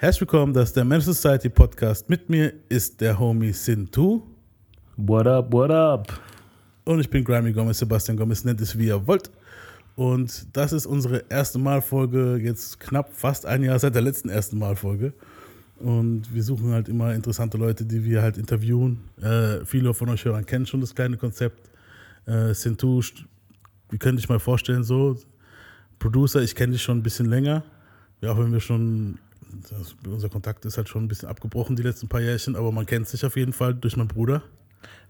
Herzlich willkommen, das ist der Men's Society Podcast. Mit mir ist der Homie Sin2. What up, what up? Und ich bin Grammy Gomez, Sebastian Gomez, nennt es wie ihr wollt. Und das ist unsere erste Malfolge, jetzt knapp fast ein Jahr seit der letzten ersten Malfolge. Und wir suchen halt immer interessante Leute, die wir halt interviewen. Äh, viele von euch Hörern kennen schon das kleine Konzept. Äh, Sintu, wie könnte ich mal vorstellen, so Producer, ich kenne dich schon ein bisschen länger. Ja, auch wenn wir schon das, unser Kontakt ist halt schon ein bisschen abgebrochen die letzten paar Jährchen, aber man kennt sich auf jeden Fall durch meinen Bruder.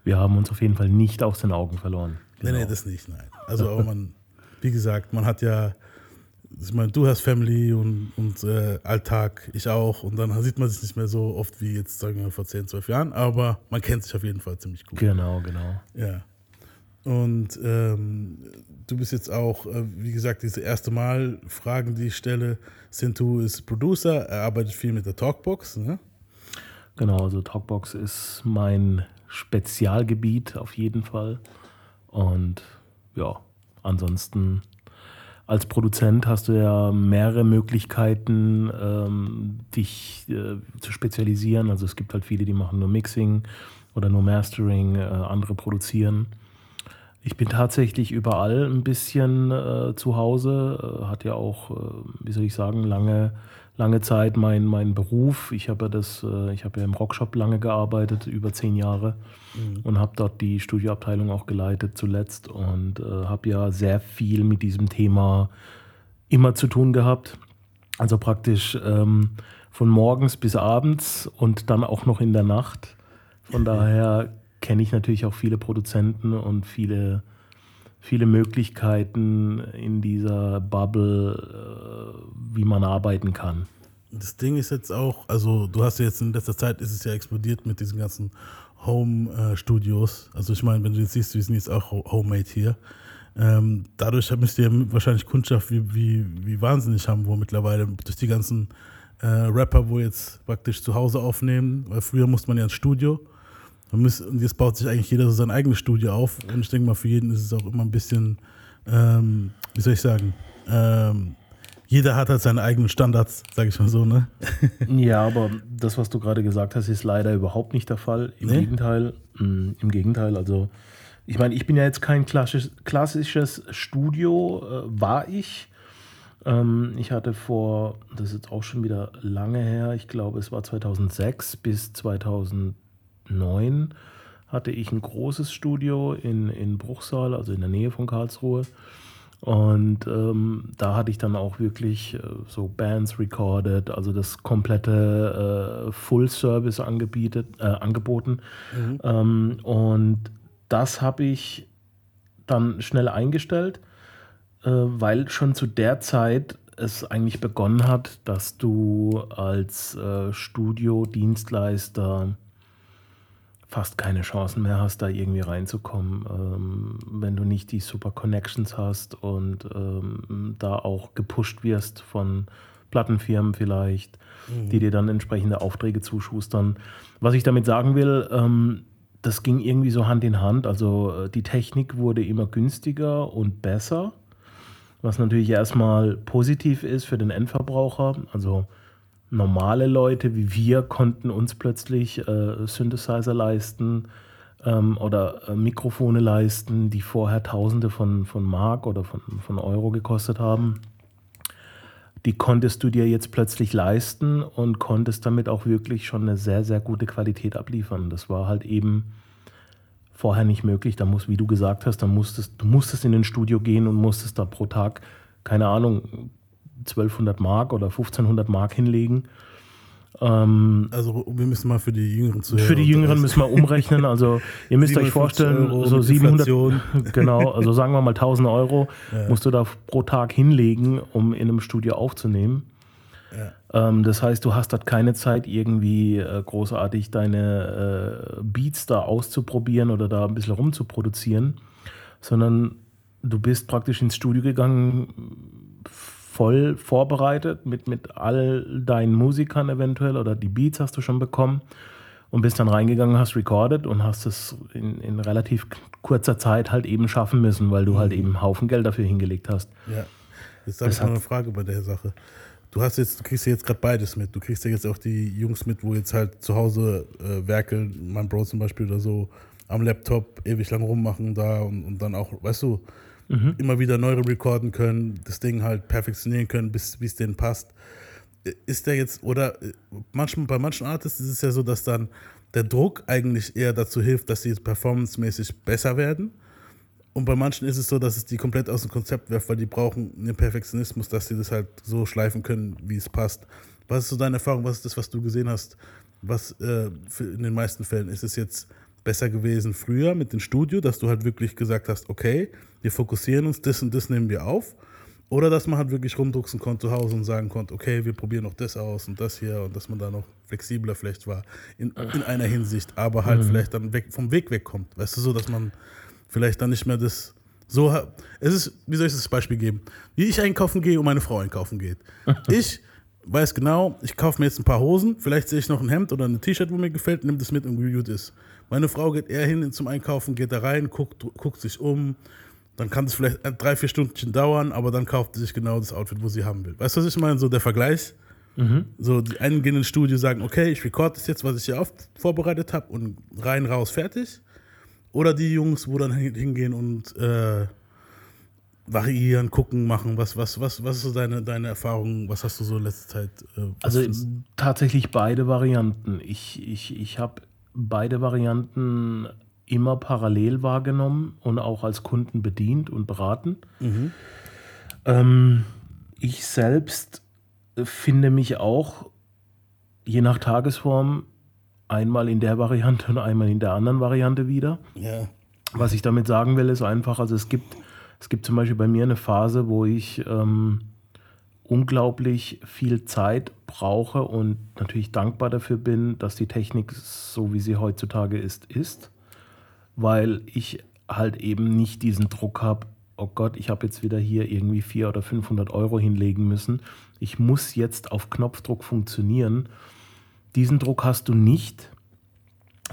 Wir haben uns auf jeden Fall nicht aus den Augen verloren. Genau. Nee, nee, das nicht, nein. Also, aber man, wie gesagt, man hat ja, ich meine, du hast Family und, und äh, Alltag, ich auch, und dann sieht man sich nicht mehr so oft wie jetzt, sagen wir, vor 10, 12 Jahren, aber man kennt sich auf jeden Fall ziemlich gut. Genau, genau. Ja. Und ähm, du bist jetzt auch, äh, wie gesagt, diese erste Mal Fragen, die ich stelle. Sintu ist Producer, er arbeitet viel mit der Talkbox. Ne? Genau, also Talkbox ist mein Spezialgebiet auf jeden Fall. Und ja, ansonsten als Produzent hast du ja mehrere Möglichkeiten, ähm, dich äh, zu spezialisieren. Also es gibt halt viele, die machen nur Mixing oder nur Mastering, äh, andere produzieren. Ich bin tatsächlich überall ein bisschen äh, zu Hause. Äh, hat ja auch, äh, wie soll ich sagen, lange, lange Zeit mein, mein Beruf. Ich habe ja das, äh, ich habe ja im Rockshop lange gearbeitet, über zehn Jahre mhm. und habe dort die Studioabteilung auch geleitet zuletzt und äh, habe ja sehr viel mit diesem Thema immer zu tun gehabt. Also praktisch ähm, von morgens bis abends und dann auch noch in der Nacht. Von daher kenne ich natürlich auch viele Produzenten und viele, viele Möglichkeiten in dieser Bubble, äh, wie man arbeiten kann. Das Ding ist jetzt auch, also du hast jetzt in letzter Zeit ist es ja explodiert mit diesen ganzen Home-Studios. Also ich meine, wenn du jetzt siehst, wir sind jetzt auch Homemade hier. Ähm, dadurch müsst ihr wahrscheinlich Kundschaft wie, wie, wie wahnsinnig haben, wo mittlerweile durch die ganzen äh, Rapper, wo jetzt praktisch zu Hause aufnehmen, weil früher musste man ja ins Studio und jetzt baut sich eigentlich jeder so sein eigenes Studio auf. Und ich denke mal, für jeden ist es auch immer ein bisschen, ähm, wie soll ich sagen, ähm, jeder hat halt seine eigenen Standards, sage ich mal so, ne? ja, aber das, was du gerade gesagt hast, ist leider überhaupt nicht der Fall. Im nee? Gegenteil, mh, mm, im Gegenteil, also ich meine, ich bin ja jetzt kein klassisch, klassisches Studio, äh, war ich. Ähm, ich hatte vor, das ist jetzt auch schon wieder lange her, ich glaube, es war 2006 bis 2000 2009 hatte ich ein großes Studio in, in Bruchsal, also in der Nähe von Karlsruhe. Und ähm, da hatte ich dann auch wirklich äh, so Bands recorded, also das komplette äh, Full Service angebietet, äh, angeboten. Mhm. Ähm, und das habe ich dann schnell eingestellt, äh, weil schon zu der Zeit es eigentlich begonnen hat, dass du als äh, Studio-Dienstleister fast keine Chancen mehr hast, da irgendwie reinzukommen, ähm, wenn du nicht die super Connections hast und ähm, da auch gepusht wirst von Plattenfirmen vielleicht, mhm. die dir dann entsprechende Aufträge zuschustern. Was ich damit sagen will, ähm, das ging irgendwie so Hand in Hand. Also äh, die Technik wurde immer günstiger und besser, was natürlich erstmal positiv ist für den Endverbraucher. Also normale Leute wie wir konnten uns plötzlich äh, Synthesizer leisten ähm, oder äh, Mikrofone leisten, die vorher Tausende von, von Mark oder von, von Euro gekostet haben. Die konntest du dir jetzt plötzlich leisten und konntest damit auch wirklich schon eine sehr, sehr gute Qualität abliefern. Das war halt eben vorher nicht möglich. Da muss, wie du gesagt hast, da musstest, du musstest in ein Studio gehen und musstest da pro Tag, keine Ahnung, 1200 Mark oder 1500 Mark hinlegen. Ähm, also wir müssen mal für die Jüngeren zu Für die Jüngeren müssen wir umrechnen. Also ihr müsst euch vorstellen, Euro so 700, genau, also sagen wir mal 1000 Euro ja. musst du da pro Tag hinlegen, um in einem Studio aufzunehmen. Ja. Ähm, das heißt, du hast dort keine Zeit, irgendwie äh, großartig deine äh, Beats da auszuprobieren oder da ein bisschen rumzuproduzieren, sondern du bist praktisch ins Studio gegangen, voll vorbereitet mit, mit all deinen Musikern eventuell oder die Beats hast du schon bekommen und bist dann reingegangen, hast recorded und hast es in, in relativ kurzer Zeit halt eben schaffen müssen, weil du halt mhm. halt eben einen Haufen Geld dafür hingelegt hast. Ja, jetzt habe ich noch eine Frage bei der Sache. du hast jetzt, du kriegst ja jetzt gerade beides mit. Du kriegst ja jetzt auch die Jungs mit, wo jetzt halt zu Hause äh, werkeln, mein Bro zum Beispiel oder so, am Laptop ewig lang rummachen da und, und dann auch, weißt du, mhm. immer wieder neu recorden können, das Ding halt perfektionieren können, bis es denen passt. Ist der jetzt, oder manchmal, bei manchen Artists ist es ja so, dass dann der Druck eigentlich eher dazu hilft, dass sie performancemäßig besser werden. Und bei manchen ist es so, dass es die komplett aus dem Konzept werft, weil die brauchen einen Perfektionismus, dass sie das halt so schleifen können, wie es passt. Was ist so deine Erfahrung? Was ist das, was du gesehen hast? Was äh, in den meisten Fällen ist es jetzt besser gewesen früher mit dem Studio, dass du halt wirklich gesagt hast, okay, wir fokussieren uns, das und das nehmen wir auf? Oder dass man halt wirklich rumdrucksen konnte zu Hause und sagen konnte, okay, wir probieren noch das aus und das hier und dass man da noch flexibler vielleicht war in, in einer Hinsicht, aber halt mhm. vielleicht dann weg, vom Weg wegkommt. Weißt du, so, dass man vielleicht dann nicht mehr das so. Es ist, wie soll ich das Beispiel geben? Wie ich einkaufen gehe und meine Frau einkaufen geht. Ich weiß genau, ich kaufe mir jetzt ein paar Hosen, vielleicht sehe ich noch ein Hemd oder ein T-Shirt, wo mir gefällt, nimm das mit und wie gut ist. Meine Frau geht eher hin zum Einkaufen, geht da rein, guckt, guckt sich um, dann kann es vielleicht drei, vier Stunden dauern, aber dann kauft sie sich genau das Outfit, wo sie haben will. Weißt du, was ich meine? So der Vergleich. Mhm. So, die einen gehen ins Studio, sagen, okay, ich recorde das jetzt, was ich hier oft vorbereitet habe und rein, raus, fertig. Oder die Jungs, wo dann hingehen und äh, variieren, gucken, machen. Was, was, was, was ist so deine, deine Erfahrung? Was hast du so in letzter Zeit? Äh, also tatsächlich beide Varianten. Ich, ich, ich habe beide Varianten immer parallel wahrgenommen und auch als Kunden bedient und beraten. Mhm. Ähm, ich selbst finde mich auch je nach Tagesform einmal in der Variante und einmal in der anderen Variante wieder. Ja. Was ich damit sagen will, ist einfach, also es gibt, es gibt zum Beispiel bei mir eine Phase, wo ich ähm, unglaublich viel Zeit brauche und natürlich dankbar dafür bin, dass die Technik so wie sie heutzutage ist, ist weil ich halt eben nicht diesen Druck habe, oh Gott, ich habe jetzt wieder hier irgendwie 400 oder 500 Euro hinlegen müssen. Ich muss jetzt auf Knopfdruck funktionieren. Diesen Druck hast du nicht.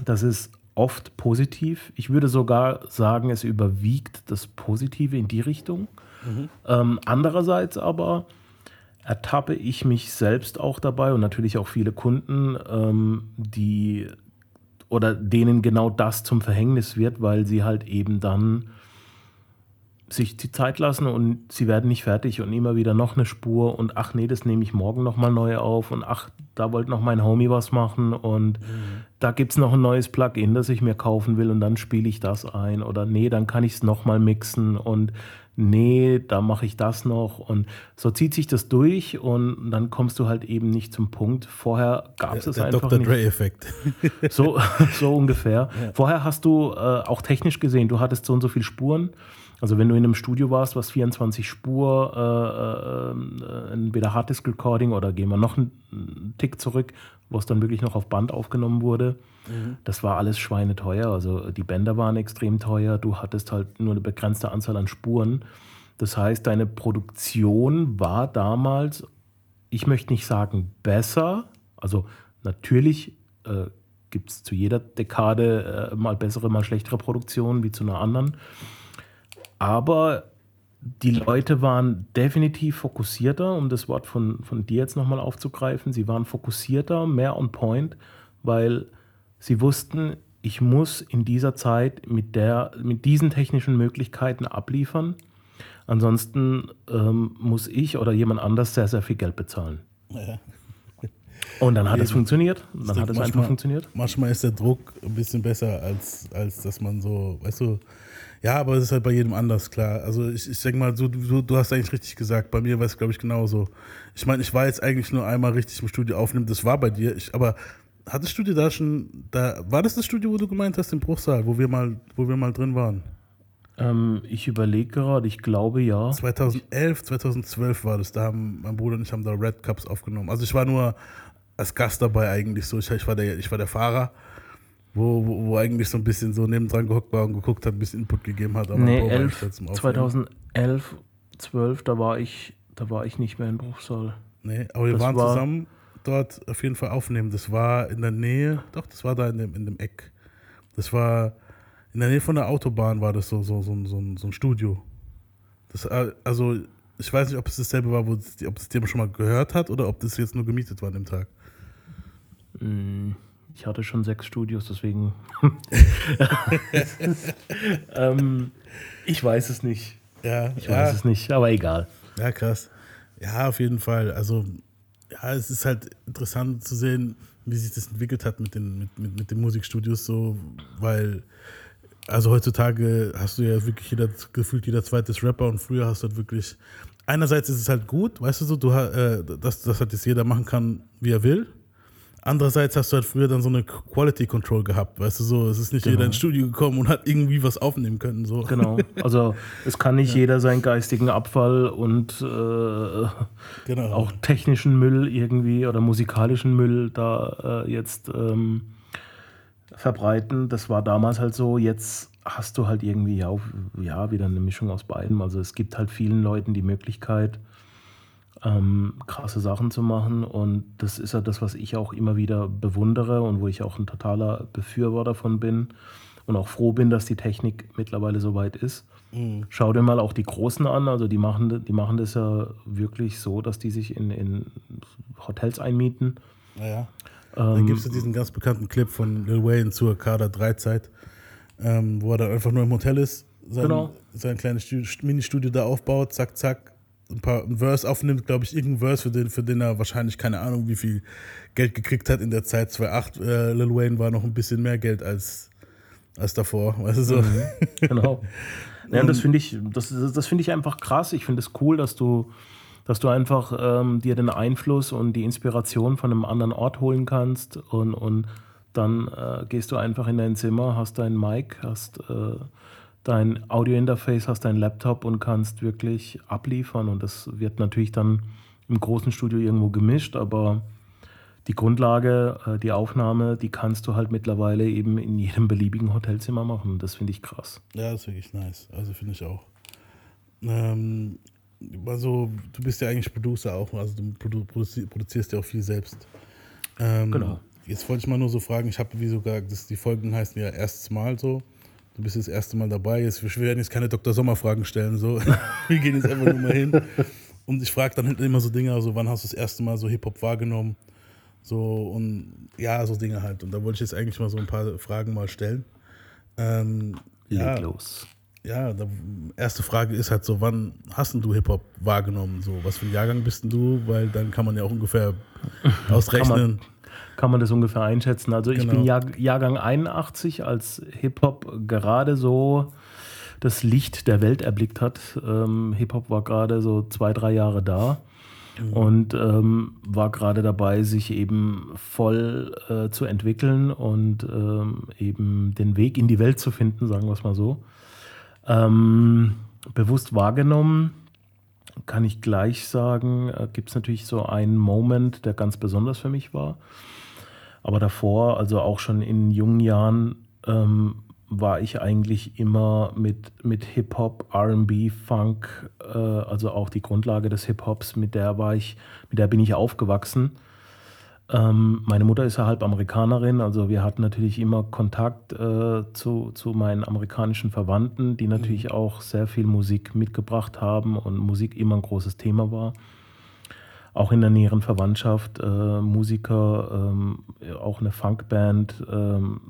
Das ist oft positiv. Ich würde sogar sagen, es überwiegt das Positive in die Richtung. Mhm. Ähm, andererseits aber ertappe ich mich selbst auch dabei und natürlich auch viele Kunden, ähm, die oder denen genau das zum Verhängnis wird, weil sie halt eben dann sich die Zeit lassen und sie werden nicht fertig und immer wieder noch eine Spur und ach nee, das nehme ich morgen nochmal neu auf und ach, da wollte noch mein Homie was machen und mhm. da gibt es noch ein neues Plugin, das ich mir kaufen will und dann spiele ich das ein oder nee, dann kann ich es nochmal mixen und nee, da mache ich das noch. Und so zieht sich das durch und dann kommst du halt eben nicht zum Punkt. Vorher gab es es einfach Dr. nicht. Dre-Effekt. So, so ungefähr. Ja. Vorher hast du äh, auch technisch gesehen, du hattest so und so viele Spuren. Also wenn du in einem Studio warst, was 24 Spur, äh, äh, entweder Harddisk Recording oder gehen wir noch einen Tick zurück, wo es dann wirklich noch auf Band aufgenommen wurde. Mhm. Das war alles schweineteuer. Also die Bänder waren extrem teuer. Du hattest halt nur eine begrenzte Anzahl an Spuren. Das heißt, deine Produktion war damals, ich möchte nicht sagen besser. Also natürlich äh, gibt es zu jeder Dekade äh, mal bessere, mal schlechtere Produktionen wie zu einer anderen. Aber die Leute waren definitiv fokussierter, um das Wort von, von dir jetzt nochmal aufzugreifen. Sie waren fokussierter, mehr on point, weil sie wussten, ich muss in dieser Zeit mit, der, mit diesen technischen Möglichkeiten abliefern. Ansonsten ähm, muss ich oder jemand anders sehr, sehr viel Geld bezahlen. Ja. Und dann hat Eben. es funktioniert. Dann hat es manchmal, einfach funktioniert. Manchmal ist der Druck ein bisschen besser, als, als dass man so, weißt du, ja, aber es ist halt bei jedem anders, klar. Also ich, ich denke mal, du, du, du hast eigentlich richtig gesagt. Bei mir war es, glaube ich, genauso. Ich meine, ich war jetzt eigentlich nur einmal richtig im Studio aufnehmen. Das war bei dir. Ich, aber hattest du dir da schon, da, war das das Studio, wo du gemeint hast, im Bruchsaal, wo wir mal, wo wir mal drin waren? Ähm, ich überlege gerade, ich glaube ja. 2011, 2012 war das. Da haben mein Bruder und ich haben da Red Cups aufgenommen. Also ich war nur als Gast dabei eigentlich so. Ich, ich, war, der, ich war der Fahrer wo, wo, wo, eigentlich so ein bisschen so nebendran gehockt war und geguckt hat, ein bisschen Input gegeben hat. Aber nee, 11, 2011, 12, da war ich, da war ich nicht mehr in Bruchsal. Nee, aber wir das waren war zusammen dort auf jeden Fall aufnehmen. Das war in der Nähe, doch, das war da in dem, in dem Eck. Das war in der Nähe von der Autobahn war das so, so, so, so, so ein Studio. Das, äh, also ich weiß nicht, ob es dasselbe war, wo ob es jemand schon mal gehört hat oder ob das jetzt nur gemietet war an dem Tag. Mm, ich hatte schon sechs Studios, deswegen. ähm, ich weiß es nicht. Ja, Ich ja. weiß es nicht, aber egal. Ja, krass. Ja, auf jeden Fall. Also, ja, es ist halt interessant zu sehen, wie sich das entwickelt hat mit den, mit, mit, mit den Musikstudios, so, weil, also heutzutage hast du ja wirklich jeder, gefühlt jeder zweite Rapper und früher hast du halt wirklich, einerseits ist es halt gut, weißt du so, du, äh, dass, dass halt jetzt jeder machen kann, wie er will. Andererseits hast du halt früher dann so eine Quality Control gehabt, weißt du so, es ist nicht Genau. jeder ins Studio gekommen und hat irgendwie was aufnehmen können, so. Genau. Also es kann nicht jeder seinen geistigen Abfall und äh, Genau. auch technischen Müll irgendwie oder musikalischen Müll da äh, jetzt ähm, verbreiten. Das war damals halt so. Jetzt hast du halt irgendwie ja, ja wieder eine Mischung aus beidem. Also es gibt halt vielen Leuten die Möglichkeit, ähm, krasse Sachen zu machen. Und das ist ja das, was ich auch immer wieder bewundere und wo ich auch ein totaler Befürworter von bin und auch froh bin, dass die Technik mittlerweile so weit ist. Schau dir mal auch die Großen an, also die machen, die machen das ja wirklich so, dass die sich in, in Hotels einmieten. Naja. Dann Ähm, gibt es diesen ganz bekannten Clip von Lil Wayne zur Kader 3 Zeit, ähm, wo er dann einfach nur im Hotel ist, sein, Genau. sein kleines Studio, Ministudio da aufbaut, zack, zack, ein paar ein Verse aufnimmt, glaube ich, irgendein Verse, für den, für den er wahrscheinlich keine Ahnung, wie viel Geld gekriegt hat in der Zeit. 2008, äh, Lil Wayne war noch ein bisschen mehr Geld als, als davor, weißt du so. genau. Ja, das finde ich, das, das das finde ich einfach krass. Ich finde es cool, dass du, dass du einfach ähm, dir den Einfluss und die Inspiration von einem anderen Ort holen kannst und, und dann äh, gehst du einfach in dein Zimmer, hast dein Mic, hast äh, dein Audio-Interface, hast dein Laptop und kannst wirklich abliefern. Und das wird natürlich dann im großen Studio irgendwo gemischt, aber die Grundlage, äh, die Aufnahme, die kannst du halt mittlerweile eben in jedem beliebigen Hotelzimmer machen. Das finde ich krass. Ja, das ist wirklich nice. Also finde ich auch. Ähm, also, du bist ja eigentlich Producer auch, also du produ produzi- produzierst ja auch viel selbst. Ähm, Genau. Jetzt wollte ich mal nur so fragen, ich habe wie sogar, das, die Folgen heißen ja erstes Mal so. Du bist das erste Mal dabei. Jetzt, wir werden jetzt keine Dr. Sommer-Fragen stellen. So. wir gehen jetzt einfach nur mal hin. Und ich frage dann halt immer so Dinge, also wann hast du das erste Mal so Hip-Hop wahrgenommen? So und ja, so Dinge halt. Und da wollte ich jetzt eigentlich mal so ein paar Fragen mal stellen. Ähm, ja, Leg los. ja, da, erste Frage ist halt so, wann hast denn du Hip-Hop wahrgenommen? So, was für ein Jahrgang bist denn du? Weil dann kann man ja auch ungefähr ausrechnen. Kann man das ungefähr einschätzen? Also ich Genau. bin Jahr, Jahrgang 81, als Hip-Hop gerade so das Licht der Welt erblickt hat. Ähm, Hip-Hop war gerade so zwei, drei Jahre da und ähm, war gerade dabei, sich eben voll äh, zu entwickeln und ähm, eben den Weg in die Welt zu finden, sagen wir es mal so. Ähm, bewusst wahrgenommen, kann ich gleich sagen, äh, gibt es natürlich so einen Moment, der ganz besonders für mich war. Aber davor, also auch schon in jungen Jahren, ähm, war ich eigentlich immer mit, mit Hip-Hop, RB, Funk, äh, also auch die Grundlage des Hip-Hops, mit der war ich, mit der bin ich aufgewachsen. Ähm, meine Mutter ist ja halb Amerikanerin, also wir hatten natürlich immer Kontakt äh, zu, zu meinen amerikanischen Verwandten, die natürlich auch sehr viel Musik mitgebracht haben und Musik immer ein großes Thema war. Auch in der näheren Verwandtschaft äh, Musiker, ähm, auch eine Funkband. Ähm,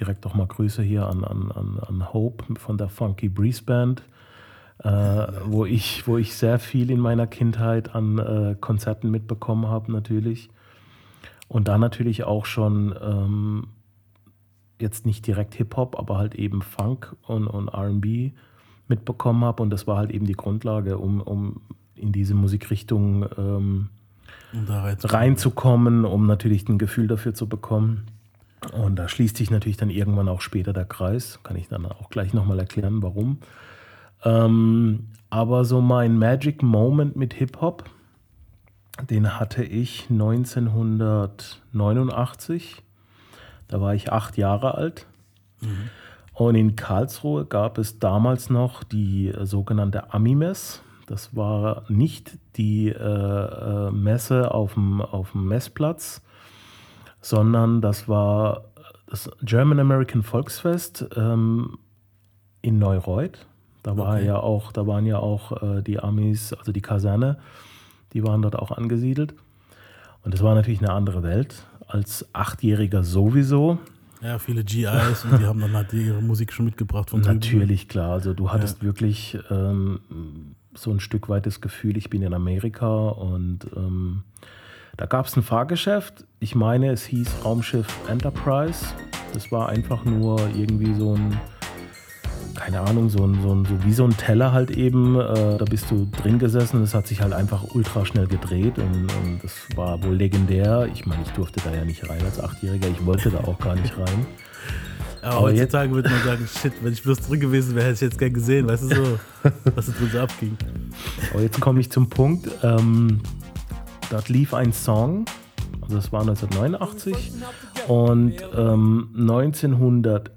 direkt auch mal Grüße hier an, an, an, an Hope von der Funky Breeze Band, äh, wo, ich, wo ich sehr viel in meiner Kindheit an äh, Konzerten mitbekommen habe, natürlich. Und da natürlich auch schon ähm, jetzt nicht direkt Hip-Hop, aber halt eben Funk und, und RB mitbekommen habe. Und das war halt eben die Grundlage, um, um in diese Musikrichtung ähm, Um da rein reinzukommen, um natürlich ein Gefühl dafür zu bekommen. Und da schließt sich natürlich dann irgendwann auch später der Kreis. Kann ich dann auch gleich nochmal erklären, warum. Ähm, aber so mein Magic Moment mit Hip-Hop, den hatte ich 1989. Da war ich acht Jahre alt. Und in Karlsruhe gab es damals noch die äh, sogenannte Ami-Mess. Das war nicht die äh, äh, Messe auf dem, auf dem Messplatz, sondern das war das German American Volksfest ähm, in Neureuth. Da war Okay. ja auch, da waren ja auch äh, die Amis, also die Kaserne, die waren dort auch angesiedelt. Und es war natürlich eine andere Welt. Als Achtjähriger sowieso. Ja, viele GIs und die haben dann halt ihre Musik schon mitgebracht von. Natürlich, klar. Also du hattest wirklich ähm, so ein Stück weit das Gefühl, ich bin in Amerika und ähm, da gab es ein Fahrgeschäft. Ich meine, es hieß Raumschiff Enterprise. Das war einfach nur irgendwie so ein, keine Ahnung, so, ein, so, ein, so wie so ein Teller halt eben. Äh, da bist du drin gesessen. Es hat sich halt einfach ultra schnell gedreht und, und das war wohl legendär. Ich meine, ich durfte da ja nicht rein als Achtjähriger. Ich wollte da auch gar nicht rein. Aber, Aber jetzt- heutzutage würde man sagen, shit, wenn ich bloß drin gewesen wäre, hätte ich jetzt gern gesehen, weißt du so, was da drin so abging. Aber jetzt komme ich zum Punkt. Ähm, dort lief ein Song, also das war 1989 und ähm, 1994,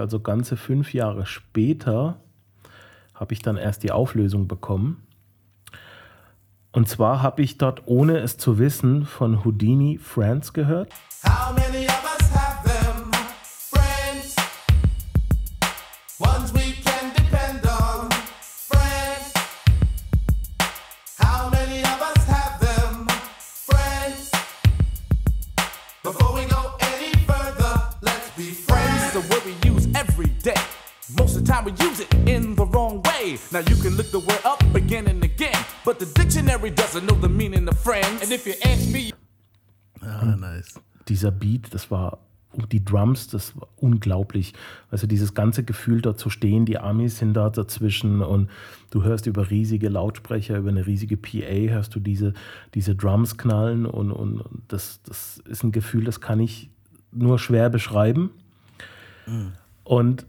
also ganze fünf Jahre später, habe ich dann erst die Auflösung bekommen. Und zwar habe ich dort, ohne es zu wissen, von Houdini Friends gehört. How many of wrong way. Now you can look the word up again and again, but the dictionary doesn't know the meaning of friends. And if you ask me, Ah, nice. dieser Beat, das war und die Drums, das war unglaublich. Also dieses ganze Gefühl dort zu stehen, die Amis sind da dazwischen und du hörst über riesige Lautsprecher, über eine riesige PA, hörst du diese, diese Drums knallen und, und und das, das ist ein Gefühl, das kann ich nur schwer beschreiben. Und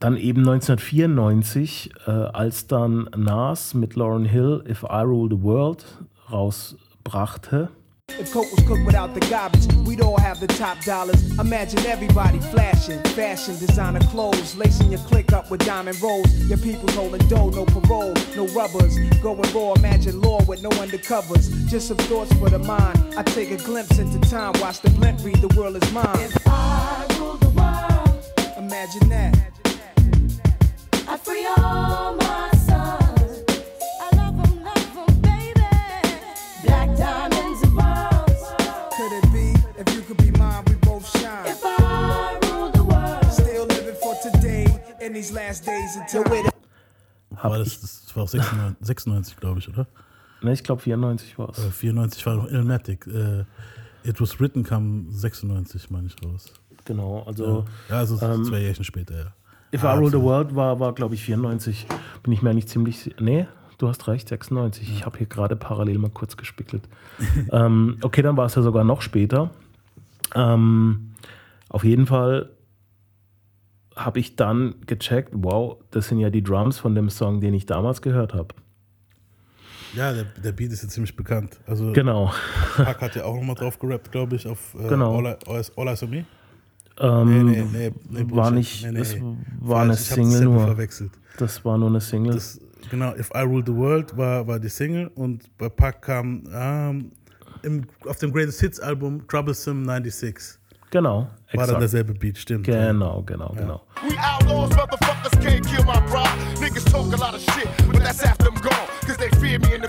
dann eben 1994, äh, als dann Nas mit Lauryn Hill If I Rule the World rausbrachte, If Coke was cooked without the garbage, we'd all have the top dollars. Imagine everybody flashing, fashion, designer clothes, lacing your click up with diamond rolls. Your people's holding dough, no parole, no rubbers. Going raw, imagine law with no undercovers. Just some thoughts for the mind. I take a glimpse into time, watch the blimp read the world is mine. If I rule the world, Imagine that. I free all my sons. I love 'em, love 'em, baby. Black diamonds and pearls. Could it be? If you could be mine, we both shine. If I rule the world, Still living for today in these last days until we're hab War ich, das, das war auch 96, 96 glaube ich, oder? ne, ich glaube 94 war es. Äh, 94 war noch Illmatic. Äh, It Was Written kam 96, meine ich, raus. Genau, also Ja, also ähm, zwei Jährchen später, ja. If I Rule the World war, war glaube ich, 94. Bin ich mir nicht ziemlich. Nee, du hast recht, 96. Ich habe hier gerade parallel mal kurz gespickelt. ähm, okay, dann war es ja sogar noch später. Ähm, auf jeden Fall habe ich dann gecheckt, wow, das sind ja die Drums von dem Song, den ich damals gehört habe. Ja, der, der Beat ist ja ziemlich bekannt. Also Genau. Pac hat ja auch nochmal drauf gerappt, glaube ich, auf äh, Genau. All, I, All, I, All Eyes on Me. Ähm, Nee, nee, nee, nee, war nicht, Nee, nee. es war eine Single nur. verwechselt. Das war nur eine Single. Das, genau, If I Rule the World war, war die Single und bei Pac kam ähm, im, auf dem Greatest Hits Album Troublesome 96. genau, War dann derselbe Beat, stimmt. Genau, genau, genau. We outlaws, motherfuckers can't kill my pride. Niggas talk a lot of shit, but that's after I'm gone. Cause they fear me in the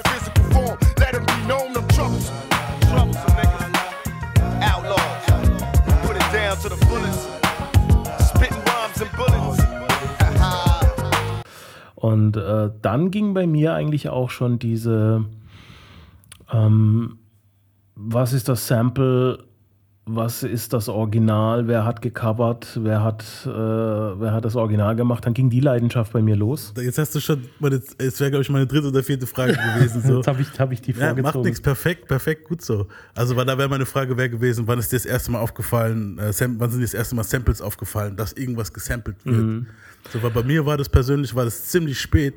Und äh, dann ging bei mir eigentlich auch schon diese, ähm, was ist das Sample, was ist das Original, wer hat gecovert, wer hat, äh, wer hat das Original gemacht, dann ging die Leidenschaft bei mir los. Jetzt hast du schon, meine, es wäre, glaube ich, meine dritte oder vierte Frage gewesen. So. Jetzt habe ich, hab ich die Ja, macht nichts, perfekt, perfekt, gut so. Also, weil da wäre meine Frage wäre gewesen, wann ist dir das erste Mal aufgefallen, äh, Sam, wann sind dir das erste Mal Samples aufgefallen, dass irgendwas gesampelt wird? Mhm. So, weil bei mir war das persönlich, war das ziemlich spät.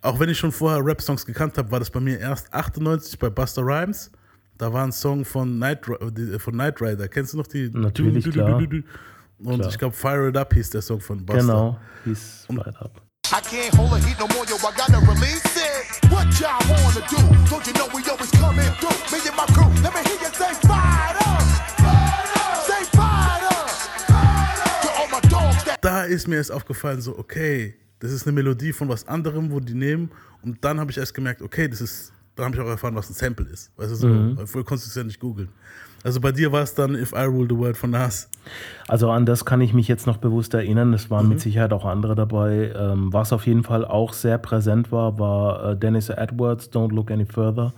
Auch wenn ich schon vorher Rap-Songs gekannt habe, war das bei mir erst 98 bei Buster Rhymes. Da war ein Song von Night, die- von Night Rider. Kennst du noch die? Natürlich, klar. Und Klar. ich glaube, Fire It Up hieß der Song von Buster. Genau, hieß Right Up. I can't hold the heat no more, yo. I gotta release it. What y'all wanna do? Don't you know we always coming through? Me and my crew, let me hear you say fired up. Say fired up. To all my dogs that da ist mir erst aufgefallen, so, okay, das ist eine Melodie von was anderem, wo die nehmen. Und dann habe ich erst gemerkt, okay, das ist, dann habe ich auch erfahren, was ein Sample ist. Weißt du, so, Mhm. Vorher konntest du es ja nicht googeln. Also bei dir war es dann If I Rule the World von Nas. Also an das kann ich mich jetzt noch bewusst erinnern. Es waren mit Mhm. Sicherheit auch andere dabei. Ähm, was auf jeden Fall auch sehr präsent war, war äh, Dennis Edwards, Don't Look Any Further.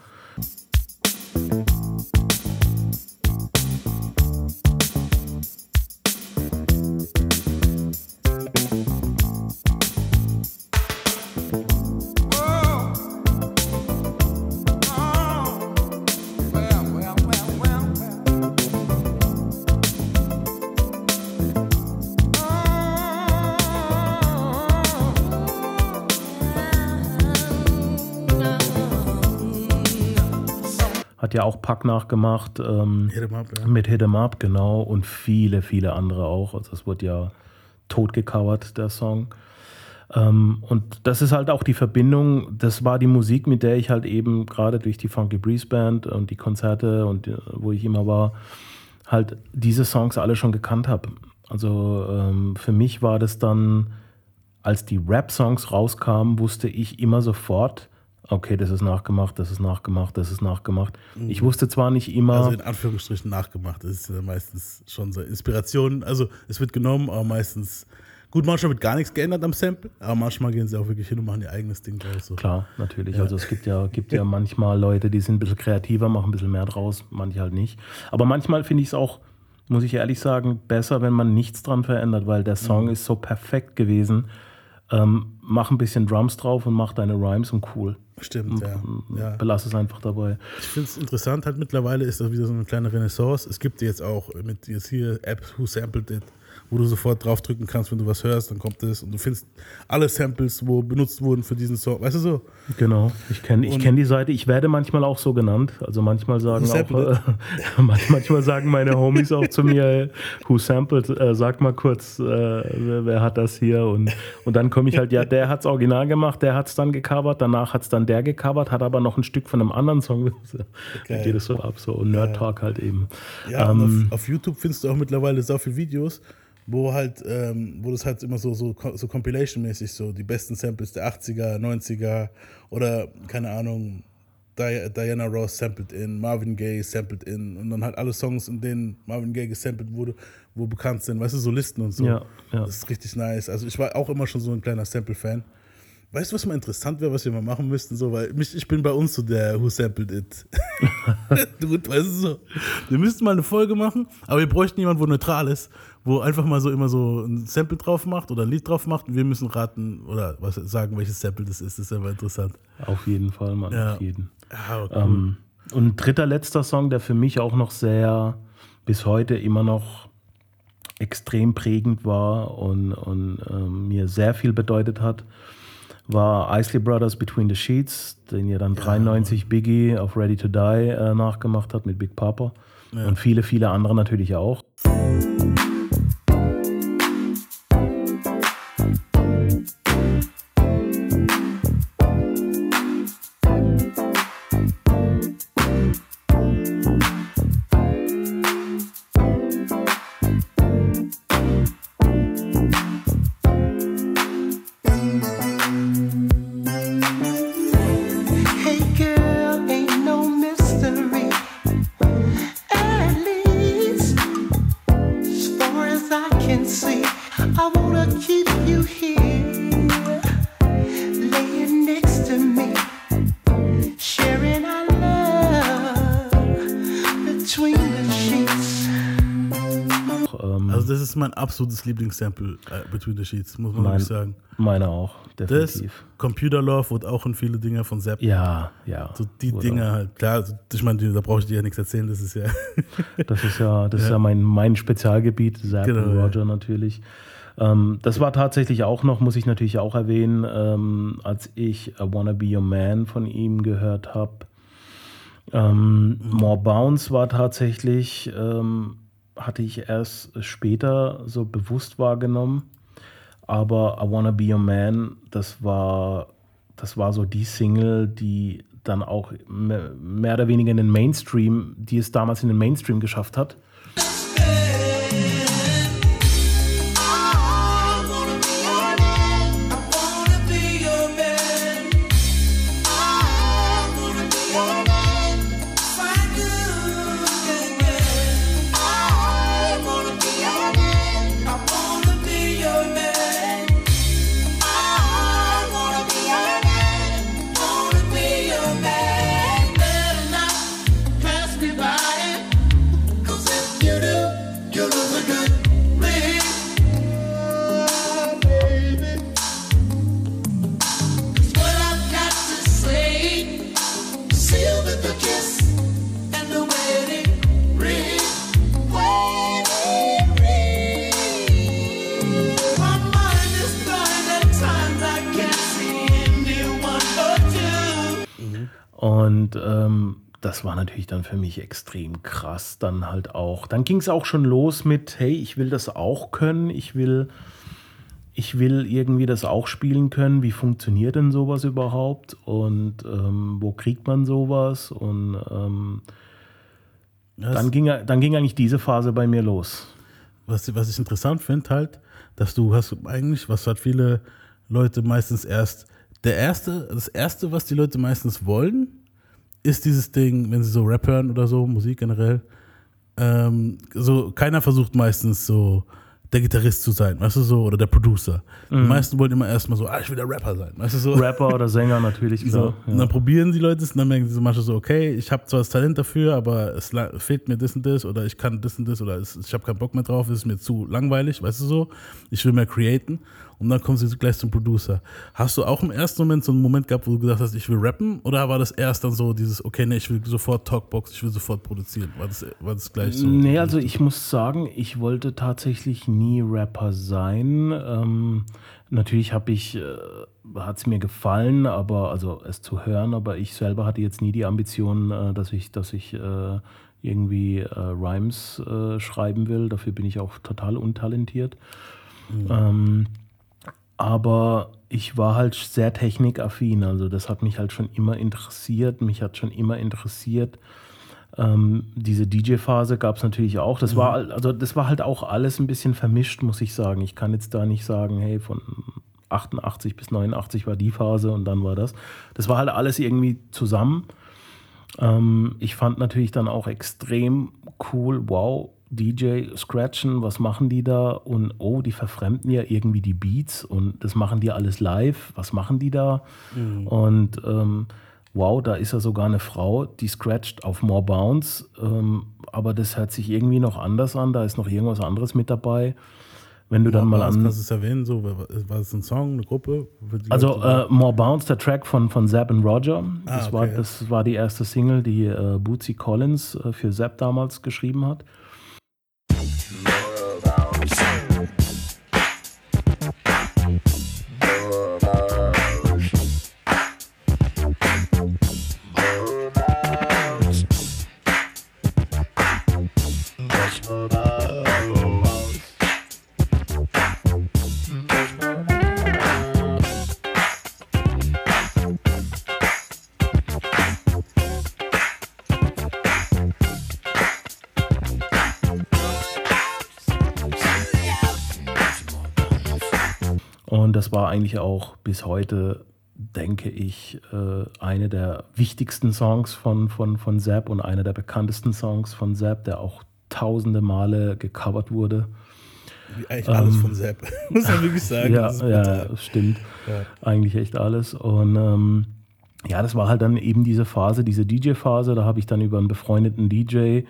Hat ja auch Pack nachgemacht. Ähm, Hit 'em up, ja. Mit Hit 'em Up, genau. Und viele, viele andere auch. Also es wurde ja tot gecovert, der Song. Ähm, und das ist halt auch die Verbindung, das war die Musik, mit der ich halt eben gerade durch die Funky Breeze Band und die Konzerte und äh, wo ich immer war, halt diese Songs alle schon gekannt habe. Also ähm, für mich war das dann, als die Rap-Songs rauskamen, wusste ich immer sofort, okay, das ist nachgemacht, das ist nachgemacht, das ist nachgemacht. Ich wusste zwar nicht immer. Also in Anführungsstrichen nachgemacht. Das ist ja meistens schon so Inspiration. Also es wird genommen, aber meistens. Gut, manchmal wird gar nichts geändert am Sample, aber manchmal gehen sie auch wirklich hin und machen ihr eigenes Ding draus. So. Klar, natürlich. Also es gibt ja, gibt ja manchmal Leute, die sind ein bisschen kreativer, machen ein bisschen mehr draus, manche halt nicht. Aber manchmal finde ich es auch, muss ich ehrlich sagen, besser, wenn man nichts dran verändert, weil der Song ist so perfekt gewesen. Ähm, mach ein bisschen Drums drauf und mach deine Rhymes und cool. Stimmt, ja. ja. Belass es einfach dabei. Ich finde es interessant, halt mittlerweile ist das wieder so eine kleine Renaissance. Es gibt jetzt auch mit jetzt hier Apps, Who Sampled It, wo du sofort draufdrücken kannst, wenn du was hörst, dann kommt es und du findest alle Samples, wo benutzt wurden für diesen Song. Weißt du so? Genau, ich kenne ich kenn die Seite. Ich werde manchmal auch so genannt. Also manchmal sagen auch, äh, manchmal sagen meine Homies auch zu mir, who sampled, äh, sag mal kurz, äh, wer, wer hat das hier? Und, und dann komme ich halt, ja, der hat's original gemacht, der hat's dann gecovert, danach hat's dann der gecovert, hat aber noch ein Stück von einem anderen Song. Dann geht es so ab, so Nerd Talk halt eben. Ja, Ähm, auf, auf YouTube findest du auch mittlerweile so viele Videos, wo halt, ähm, wo das halt immer so, so, so Compilation-mäßig so die besten Samples der 80er, 90er oder keine Ahnung, Di Diana Ross sampled in, Marvin Gaye sampled in und dann halt alle Songs, in denen Marvin Gaye gesampelt wurde, wo bekannt sind, weißt du, so Listen und so. Ja, ja. Das ist richtig nice. Also ich war auch immer schon so ein kleiner Sample-Fan. Weißt du, was mal interessant wäre, was wir mal machen müssten? So, weil mich, ich bin bei uns so der Who Sampled It. du, weißt du so. Wir müssten mal eine Folge machen, aber wir bräuchten jemanden, wo neutral ist, wo einfach mal so immer so ein Sample drauf macht oder ein Lied drauf macht und wir müssen raten oder was sagen, welches Sample das ist. Das ist aber interessant. auf jeden Fall, Mann, Ja. auf jeden. Ja, cool. Ähm, und ein dritter, letzter Song, der für mich auch noch sehr, bis heute immer noch extrem prägend war und, und ähm, mir sehr viel bedeutet hat, war Isley Brothers Between the Sheets, den ja dann 93 Biggie auf Ready to Die äh, nachgemacht hat mit Big Papa. Und viele, viele andere natürlich auch. Mein absolutes Lieblingssample äh, Between the Sheets, muss man mein, wirklich sagen. meine auch, Das, definitiv. Computer Love wurde auch in viele Dinge von Zapp. Ja, ja. So die Wurde Dinger halt, klar, also ich meine, da brauche ich dir ja nichts erzählen, das ist ja. Das ist ja, das ist ja mein, mein Spezialgebiet, Zapp Genau, und ja. Roger natürlich. Ähm, das war tatsächlich auch noch, muss ich natürlich auch erwähnen, ähm, als ich I Wanna Be Your Man von ihm gehört habe. Ähm, More Bounce war tatsächlich, ähm, hatte ich erst später so bewusst wahrgenommen. Aber I Wanna Be Your Man, das war, das war so die Single, die dann auch me- mehr oder weniger in den Mainstream, die es damals in den Mainstream geschafft hat. I Und ähm, das war natürlich dann für mich extrem krass. Dann halt auch. Dann ging es auch schon los mit, hey, ich will das auch können. Ich will, ich will irgendwie das auch spielen können. Wie funktioniert denn sowas überhaupt? Und ähm, wo kriegt man sowas? Und ähm, dann, ging, dann ging eigentlich diese Phase bei mir los. was, was ich interessant finde halt, dass du hast eigentlich, was halt viele Leute meistens erst, der erste, das erste, was die Leute meistens wollen, ist dieses Ding, wenn sie so Rap hören oder so, Musik generell, ähm, so, keiner versucht meistens so der Gitarrist zu sein, weißt du so, oder der Producer. Die meisten wollen immer erstmal so, ah, ich will der Rapper sein, weißt du so. Rapper oder Sänger natürlich, So, klar. Und Ja. dann probieren die Leute es und dann merken sie so manchmal so, okay, ich habe zwar das Talent dafür, aber es fehlt mir das und das oder ich kann das und das oder ich habe keinen Bock mehr drauf, es ist mir zu langweilig, weißt du so. Ich will mehr createn und dann kommen sie so gleich zum Producer. Hast du auch im ersten Moment so einen Moment gehabt, wo du gesagt hast, ich will rappen oder war das erst dann so dieses, okay, nee, ich will sofort Talkbox, ich will sofort produzieren? War das, war das gleich so? Nee, also ich muss sagen, ich wollte tatsächlich nie Rapper sein. Ähm, natürlich habe ich, äh, hat es mir gefallen, aber also es zu hören, aber ich selber hatte jetzt nie die Ambition, äh, dass ich, dass ich äh, irgendwie äh, Rhymes äh, schreiben will. Dafür bin ich auch total untalentiert. Ähm, aber ich war halt sehr technikaffin, also das hat mich halt schon immer interessiert. Mich hat schon immer interessiert. Ähm, diese DJ-Phase gab es natürlich auch. Das war al- also das war halt auch alles ein bisschen vermischt, muss ich sagen. Ich kann jetzt da nicht sagen, hey, von 88 bis 89 war die Phase und dann war das. Das war halt alles irgendwie zusammen. Ähm, ich fand natürlich dann auch extrem cool, wow, DJ scratchen, was machen die da? Und oh, die verfremden ja irgendwie die Beats und das machen die alles live. Was machen die da? Und ähm, wow, da ist ja sogar eine Frau, die scratcht auf More Bounce. Ähm, aber das hört sich irgendwie noch anders an. Da ist noch irgendwas anderes mit dabei. Wenn du dann mal Was an. Kannst du es erwähnen? So, war war das ein Song, eine Gruppe? Also äh, More Bounce, der Track von, von Zapp und Roger. Das, Ah, war, okay, ja. das war die erste Single, die äh, Bootsy Collins äh, für Zapp damals geschrieben hat. Eigentlich auch bis heute, denke ich, äh, eine der wichtigsten Songs von, von, von Zapp und einer der bekanntesten Songs von Zapp, der auch tausende Male gecovert wurde. Wie eigentlich alles von Sepp. Muss man wirklich sagen. Ja, ja, stimmt. Eigentlich echt alles. Und ähm, ja, das war halt dann eben diese Phase, diese DJ-Phase. Da habe ich dann über einen befreundeten DJ,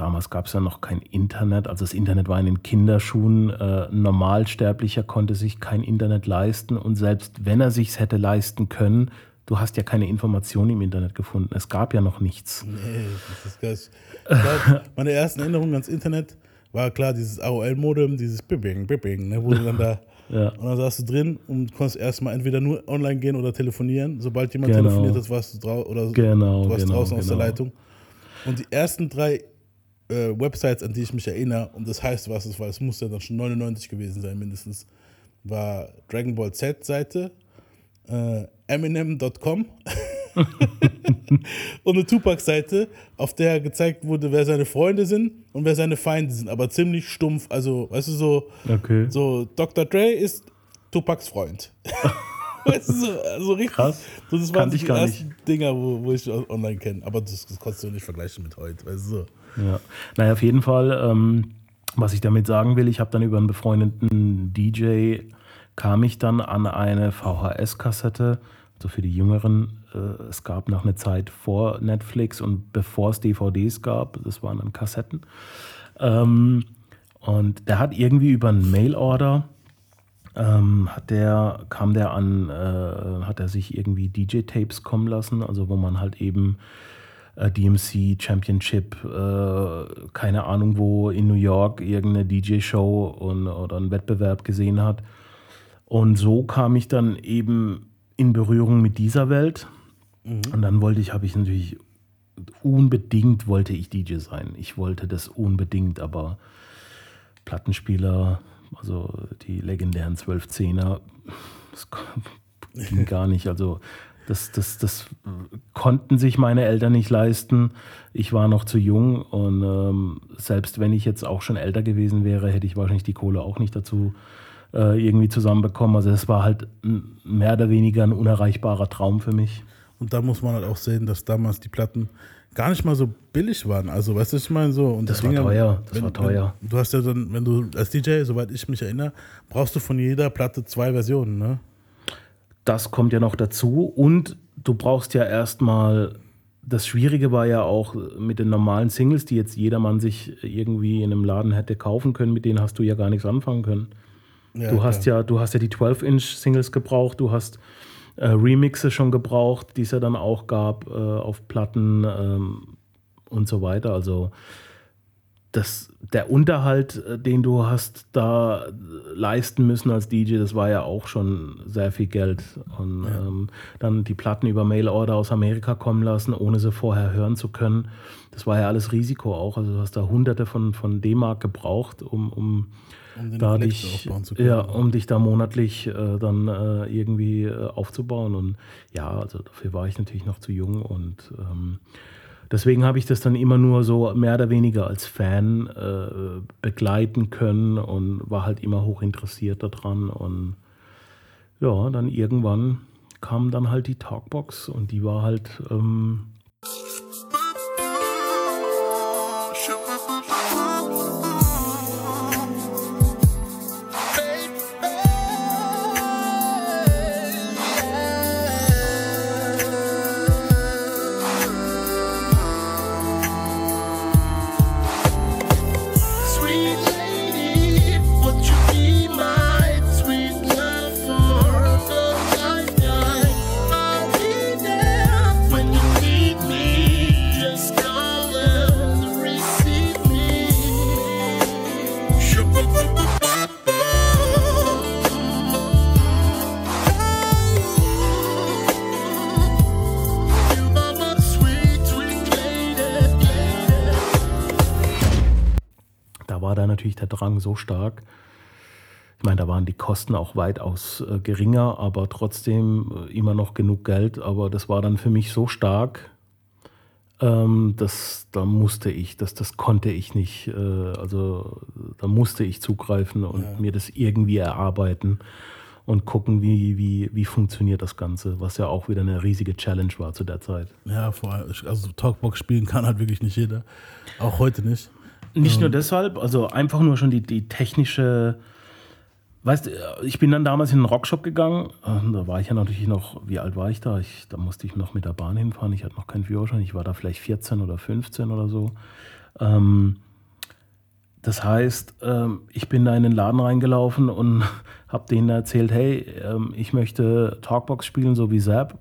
damals gab es ja noch kein Internet, also das Internet war in den Kinderschuhen. Äh, ein Normalsterblicher konnte sich kein Internet leisten und selbst wenn er sich hätte leisten können, du hast ja keine Informationen im Internet gefunden. Es gab ja noch nichts. Nee, das ist glaub, meine ersten Erinnerungen ans Internet war klar dieses AOL-Modem, dieses Bipping, Bipping, ne, wo du dann da. Ja. Und dann saßt du drin und konntest erstmal entweder nur online gehen oder telefonieren. Sobald jemand Genau. telefoniert hat, warst du, drau oder Genau, warst genau, draußen aus der genau. Leitung. Und die ersten drei äh, Websites, an die ich mich erinnere, und das heißt was, es war, es muss ja dann schon 99 gewesen sein mindestens, war Dragon Ball Z-Seite, äh, Eminem.com und eine Tupac-Seite, auf der gezeigt wurde, wer seine Freunde sind und wer seine Feinde sind, aber ziemlich stumpf. Also, weißt du, so, Okay. so Dr. Dre ist Tupacs Freund. weißt du, so, so richtig. Krass. So, das waren die ersten Dinger, wo, wo ich online kenne. Aber das, das konntest du nicht vergleichen mit heute. Weißt du, so. Ja, naja, auf jeden Fall, ähm, was ich damit sagen will, ich habe dann über einen befreundeten DJ, kam ich dann an eine VHS-Kassette, so für die Jüngeren, äh, es gab noch eine Zeit vor Netflix und bevor es DVDs gab, das waren dann Kassetten. Ähm, und der hat irgendwie über einen Mail-Order, ähm, hat der, kam der an, äh, hat er sich irgendwie DJ-Tapes kommen lassen, also wo man halt eben DMC Championship, äh, keine Ahnung wo, in New York irgendeine DJ-Show und, oder einen Wettbewerb gesehen hat. Und so kam ich dann eben in Berührung mit dieser Welt. Und dann wollte ich, habe ich natürlich unbedingt wollte ich DJ sein. Ich wollte das unbedingt, aber Plattenspieler, also die legendären 12-10er, das ging gar nicht. Also das, das, das konnten sich meine Eltern nicht leisten. Ich war noch zu jung und ähm, selbst wenn ich jetzt auch schon älter gewesen wäre, hätte ich wahrscheinlich die Kohle auch nicht dazu äh, irgendwie zusammenbekommen. Also es war halt mehr oder weniger ein unerreichbarer Traum für mich. Und da muss man halt auch sehen, dass damals die Platten gar nicht mal so billig waren. Also, weißt du, ich meine? So, und Das war teuer, das wenn, war teuer. Wenn, du hast ja dann, wenn du als DJ, soweit ich mich erinnere, brauchst du von jeder Platte zwei Versionen, ne? Das kommt ja noch dazu. Und du brauchst ja erstmal, das Schwierige war ja auch mit den normalen Singles, die jetzt jedermann sich irgendwie in einem Laden hätte kaufen können, mit denen hast du ja gar nichts anfangen können. Ja, du hast klar. ja, du hast ja die 12-Inch-Singles gebraucht, du hast äh, Remixe schon gebraucht, die es ja dann auch gab äh, auf Platten ähm, und so weiter. Also das, der Unterhalt, äh, den du hast da leisten müssen als DJ, das war ja auch schon sehr viel Geld. Und ähm, dann die Platten über Mail-Order aus Amerika kommen lassen, ohne sie vorher hören zu können. Das war ja alles Risiko auch. Also du hast da hunderte von, von D-Mark gebraucht, um, um, Um da dich, ja, um dich da monatlich äh, dann äh, irgendwie äh, aufzubauen. Und ja, also dafür war ich natürlich noch zu jung und ähm, deswegen habe ich das dann immer nur so mehr oder weniger als Fan äh, begleiten können und war halt immer hoch interessiert daran. Und ja, dann irgendwann kam dann halt die Talkbox und die war halt ähm, so stark. Ich meine, da waren die Kosten auch weitaus äh, geringer, aber trotzdem äh, immer noch genug Geld. Aber das war dann für mich so stark, ähm, dass da musste ich, das, das konnte ich nicht. Äh, also da musste ich zugreifen und mir das irgendwie erarbeiten und gucken, wie, wie, wie funktioniert das Ganze, was ja auch wieder eine riesige Challenge war zu der Zeit. Ja, vor allem, also Talkbox spielen kann halt wirklich nicht jeder. Auch heute nicht. Nicht nur deshalb, also einfach nur schon die, die technische. Weißt du, ich bin dann damals in einen Rockshop gegangen. ähm, Da war ich ja natürlich noch, wie alt war ich da? Ich, da musste ich noch mit der Bahn hinfahren. Ich hatte noch keinen Führerschein. Ich war da vielleicht 14 oder 15 oder so. Ähm, das heißt, ähm, ich bin da in den Laden reingelaufen und habe denen erzählt, hey, ähm, ich möchte Talkbox spielen, so wie Zapp, äh,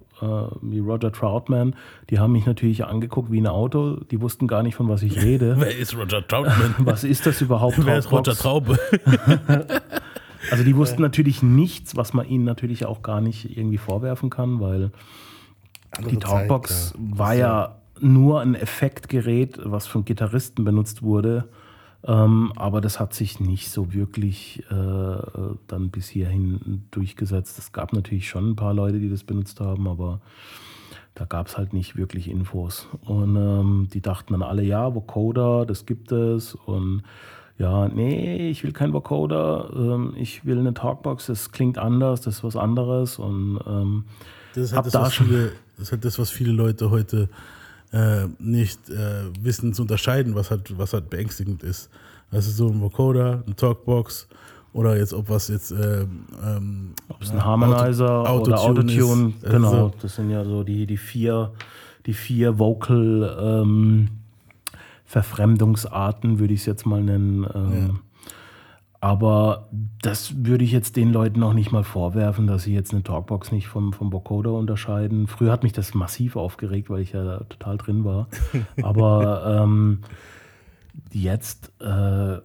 wie Roger Troutman. Die haben mich natürlich angeguckt wie ein Auto. Die wussten gar nicht, von was ich rede. Wer ist Roger Troutman? Was ist das überhaupt? Wer ist Roger? Traube? Also die wussten natürlich nichts, was man ihnen natürlich auch gar nicht irgendwie vorwerfen kann, weil die Talkbox war ja nur ein Effektgerät, was von Gitarristen benutzt wurde. Ähm, aber das hat sich nicht so wirklich äh, dann bis hierhin durchgesetzt. Es gab natürlich schon ein paar Leute, die das benutzt haben, aber da gab es halt nicht wirklich Infos. Und ähm, die dachten dann alle, ja, Vocoder, das gibt es. Und ja, nee, ich will kein Vocoder, ähm, ich will eine Talkbox, das klingt anders, das ist was anderes. Und ähm, Das ist, halt das, da viele, das ist halt das, was viele Leute heute äh, nicht äh, wissen zu unterscheiden, was halt, was halt beängstigend ist. Ist so ein Vocoder, eine Talkbox oder jetzt ob was jetzt ähm, ähm, Ob es ein Harmonizer Auto- oder Autotune, ist. genau. Also, Das sind ja so die, die vier, die vier Vocal ähm, Verfremdungsarten, würde ich es jetzt mal nennen. Ähm, Aber das würde ich jetzt den Leuten noch nicht mal vorwerfen, dass sie jetzt eine Talkbox nicht vom, vom Vocoder unterscheiden. Früher hat mich das massiv aufgeregt, weil ich ja da total drin war. Aber ähm, jetzt, äh,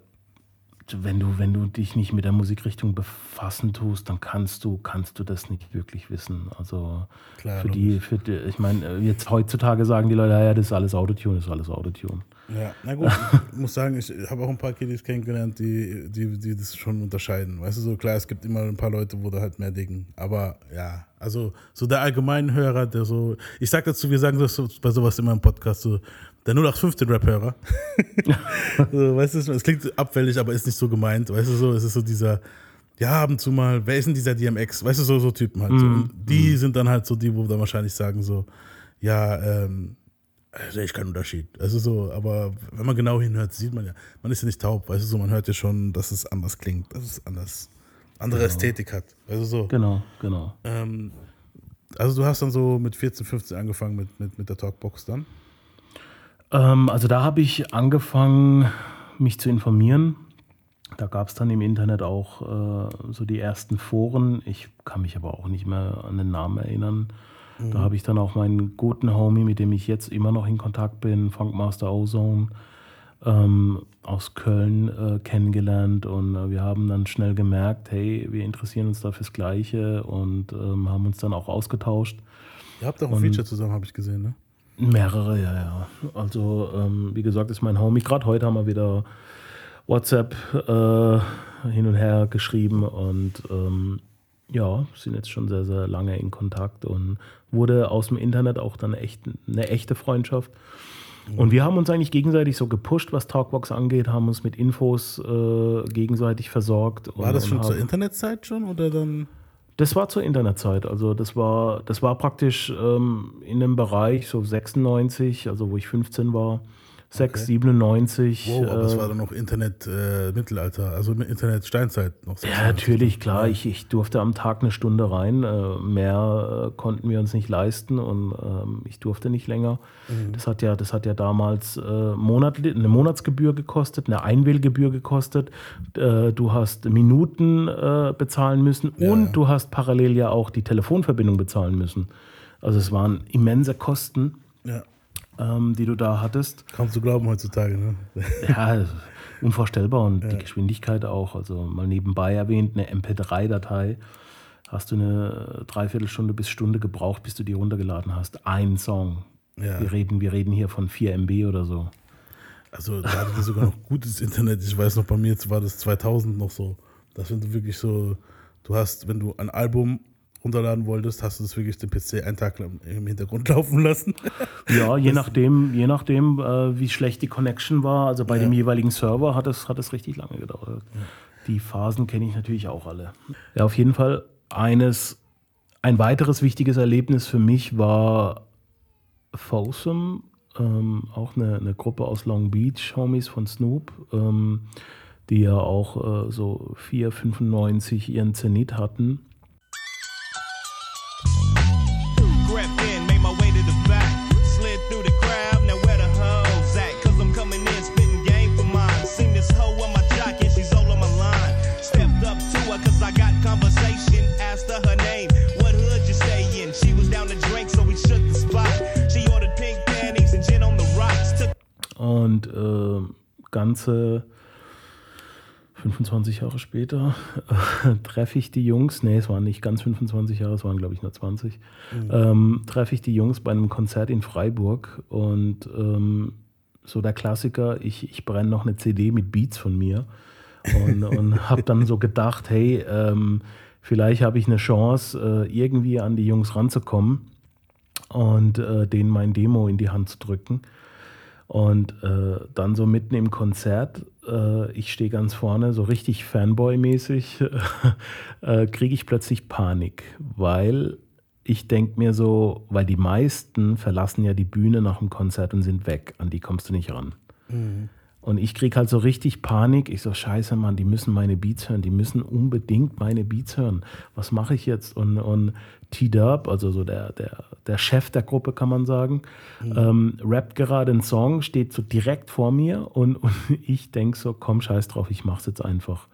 wenn du, wenn du dich nicht mit der Musikrichtung befassen tust, dann kannst du, kannst du das nicht wirklich wissen. Also Klar, für die, für die, ich meine, jetzt heutzutage sagen die Leute, ja, das ist alles Autotune, das ist alles Autotune. Ja, na gut, ich muss sagen, ich habe auch ein paar Kiddies kennengelernt, die, die, die das schon unterscheiden. Weißt du, so klar, es gibt immer ein paar Leute, wo da halt mehr dicken. Aber ja, also so der allgemeine Hörer, der so, ich sag dazu, wir sagen das so, bei sowas immer im Podcast, so der 0815-Rap-Hörer. so, weißt du, es klingt abfällig, aber ist nicht so gemeint. Weißt du, so, es ist so dieser, ja, ab und zu mal, wer ist denn dieser DMX? Weißt du, so, so Typen halt. So. Und die sind dann halt so die, wo dann wahrscheinlich sagen so, ja, ähm, sehe ich keinen Unterschied. Also so, aber wenn man genau hinhört, sieht man ja, man ist ja nicht taub, weißt du so, man hört ja schon, dass es anders klingt, dass es anders, andere Ästhetik hat. Also so. Genau, genau. Ähm, also du hast dann so mit 14, 15 angefangen mit, mit, mit der Talkbox dann? Ähm, also da habe ich angefangen, mich zu informieren. Da gab es dann im Internet auch äh, so die ersten Foren. Ich kann mich aber auch nicht mehr an den Namen erinnern. Da habe ich dann auch meinen guten Homie, mit dem ich jetzt immer noch in Kontakt bin, Funkmaster Ozone, ähm, aus Köln äh, kennengelernt. Und äh, wir haben dann schnell gemerkt, hey, wir interessieren uns da fürs Gleiche und ähm, haben uns dann auch ausgetauscht. Ihr habt auch ein Feature zusammen, habe ich gesehen, ne? Mehrere, ja, ja. Also, ähm, wie gesagt, ist mein Homie. Gerade heute haben wir wieder WhatsApp äh, hin und her geschrieben und ähm, ja, sind jetzt schon sehr, sehr lange in Kontakt und wurde aus dem Internet auch dann echt eine echte Freundschaft. Und wir haben uns eigentlich gegenseitig so gepusht, was Talkbox angeht, haben uns mit Infos äh, gegenseitig versorgt. War und, das schon zur Internetzeit schon oder dann? das war zur Internetzeit. Also das war, das war praktisch ähm, in dem Bereich so 96, also wo ich 15 war, 6, 97. Wow, aber es äh, war dann noch Internet äh, also Internet Steinzeit noch. ja, natürlich, klar. Ich, ich durfte am Tag eine Stunde rein. Äh, mehr äh, konnten wir uns nicht leisten und ähm, ich durfte nicht länger. Das, hat ja, das hat ja damals äh, monatli eine Monatsgebühr gekostet, eine Einwählgebühr gekostet. Äh, du hast Minuten bezahlen müssen und ja. du hast parallel ja auch die Telefonverbindung bezahlen müssen. Also es waren immense Kosten, Ja, ähm, die du da hattest. kaum zu glauben heutzutage, ne? Ja, unvorstellbar und die Geschwindigkeit auch. Also mal nebenbei erwähnt, eine MP3-Datei hast du eine Dreiviertelstunde bis Stunde gebraucht, bis du die runtergeladen hast. Ein Song. Ja. Wir, reden, wir reden hier von 4 MB oder so. Also da hatten wir sogar noch gutes Internet. Ich weiß noch, bei mir war das 2000 noch so. Das wenn du wirklich so, du hast, wenn du ein Album runterladen wolltest, hast du das wirklich den PC einen Tag im Hintergrund laufen lassen. Ja, je nachdem, je nachdem äh, wie schlecht die Connection war, also bei dem jeweiligen Server hat es, hat es richtig lange gedauert. Die Phasen kenne ich natürlich auch alle. Ja, auf jeden Fall eines, ein weiteres wichtiges Erlebnis für mich war Folsom, ähm, auch eine, eine Gruppe aus Long Beach, Homies von Snoop, ähm, die ja auch äh, so 4,95 ihren Zenit hatten. Und äh, ganze 25 Jahre später äh, treffe ich die Jungs, nee, es waren nicht ganz 25 Jahre, es waren glaube ich nur 20, ähm, treffe ich die Jungs bei einem Konzert in Freiburg und ähm, so der Klassiker, ich, ich brenne noch eine CD mit Beats von mir und, und habe dann so gedacht, hey, ähm, vielleicht habe ich eine Chance, äh, irgendwie an die Jungs ranzukommen und äh, denen mein Demo in die Hand zu drücken. Und äh, dann so mitten im Konzert, äh, ich stehe ganz vorne, so richtig Fanboy-mäßig, äh, kriege ich plötzlich Panik, weil ich denke mir so, weil die meisten verlassen ja die Bühne nach dem Konzert und sind weg, an die kommst du nicht ran. Und ich kriege halt so richtig Panik. Ich so, scheiße, Mann, die müssen meine Beats hören. Die müssen unbedingt meine Beats hören. Was mache ich jetzt? Und, und T-Dub, also so der, der, der Chef der Gruppe, kann man sagen, ähm, rappt gerade einen Song, steht so direkt vor mir und, und ich denke so, komm, scheiß drauf, ich mach's jetzt einfach.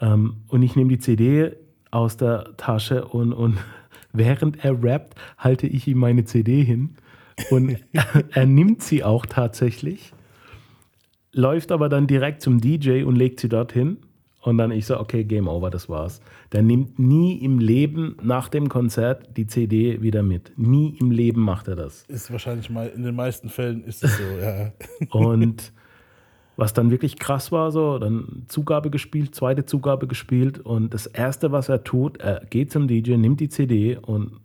Ähm, und ich nehme die CD aus der Tasche und, und während er rappt, halte ich ihm meine CD hin. Und er nimmt sie auch tatsächlich läuft aber dann direkt zum DJ und legt sie dorthin. Und dann ich so, okay, Game Over, das war's. Der nimmt nie im Leben nach dem Konzert die CD wieder mit. Nie im Leben macht er das. Ist wahrscheinlich mal, in den meisten Fällen ist es so, ja. Und was dann wirklich krass war, so, dann Zugabe gespielt, zweite Zugabe gespielt und das erste, was er tut, er geht zum DJ, nimmt die CD und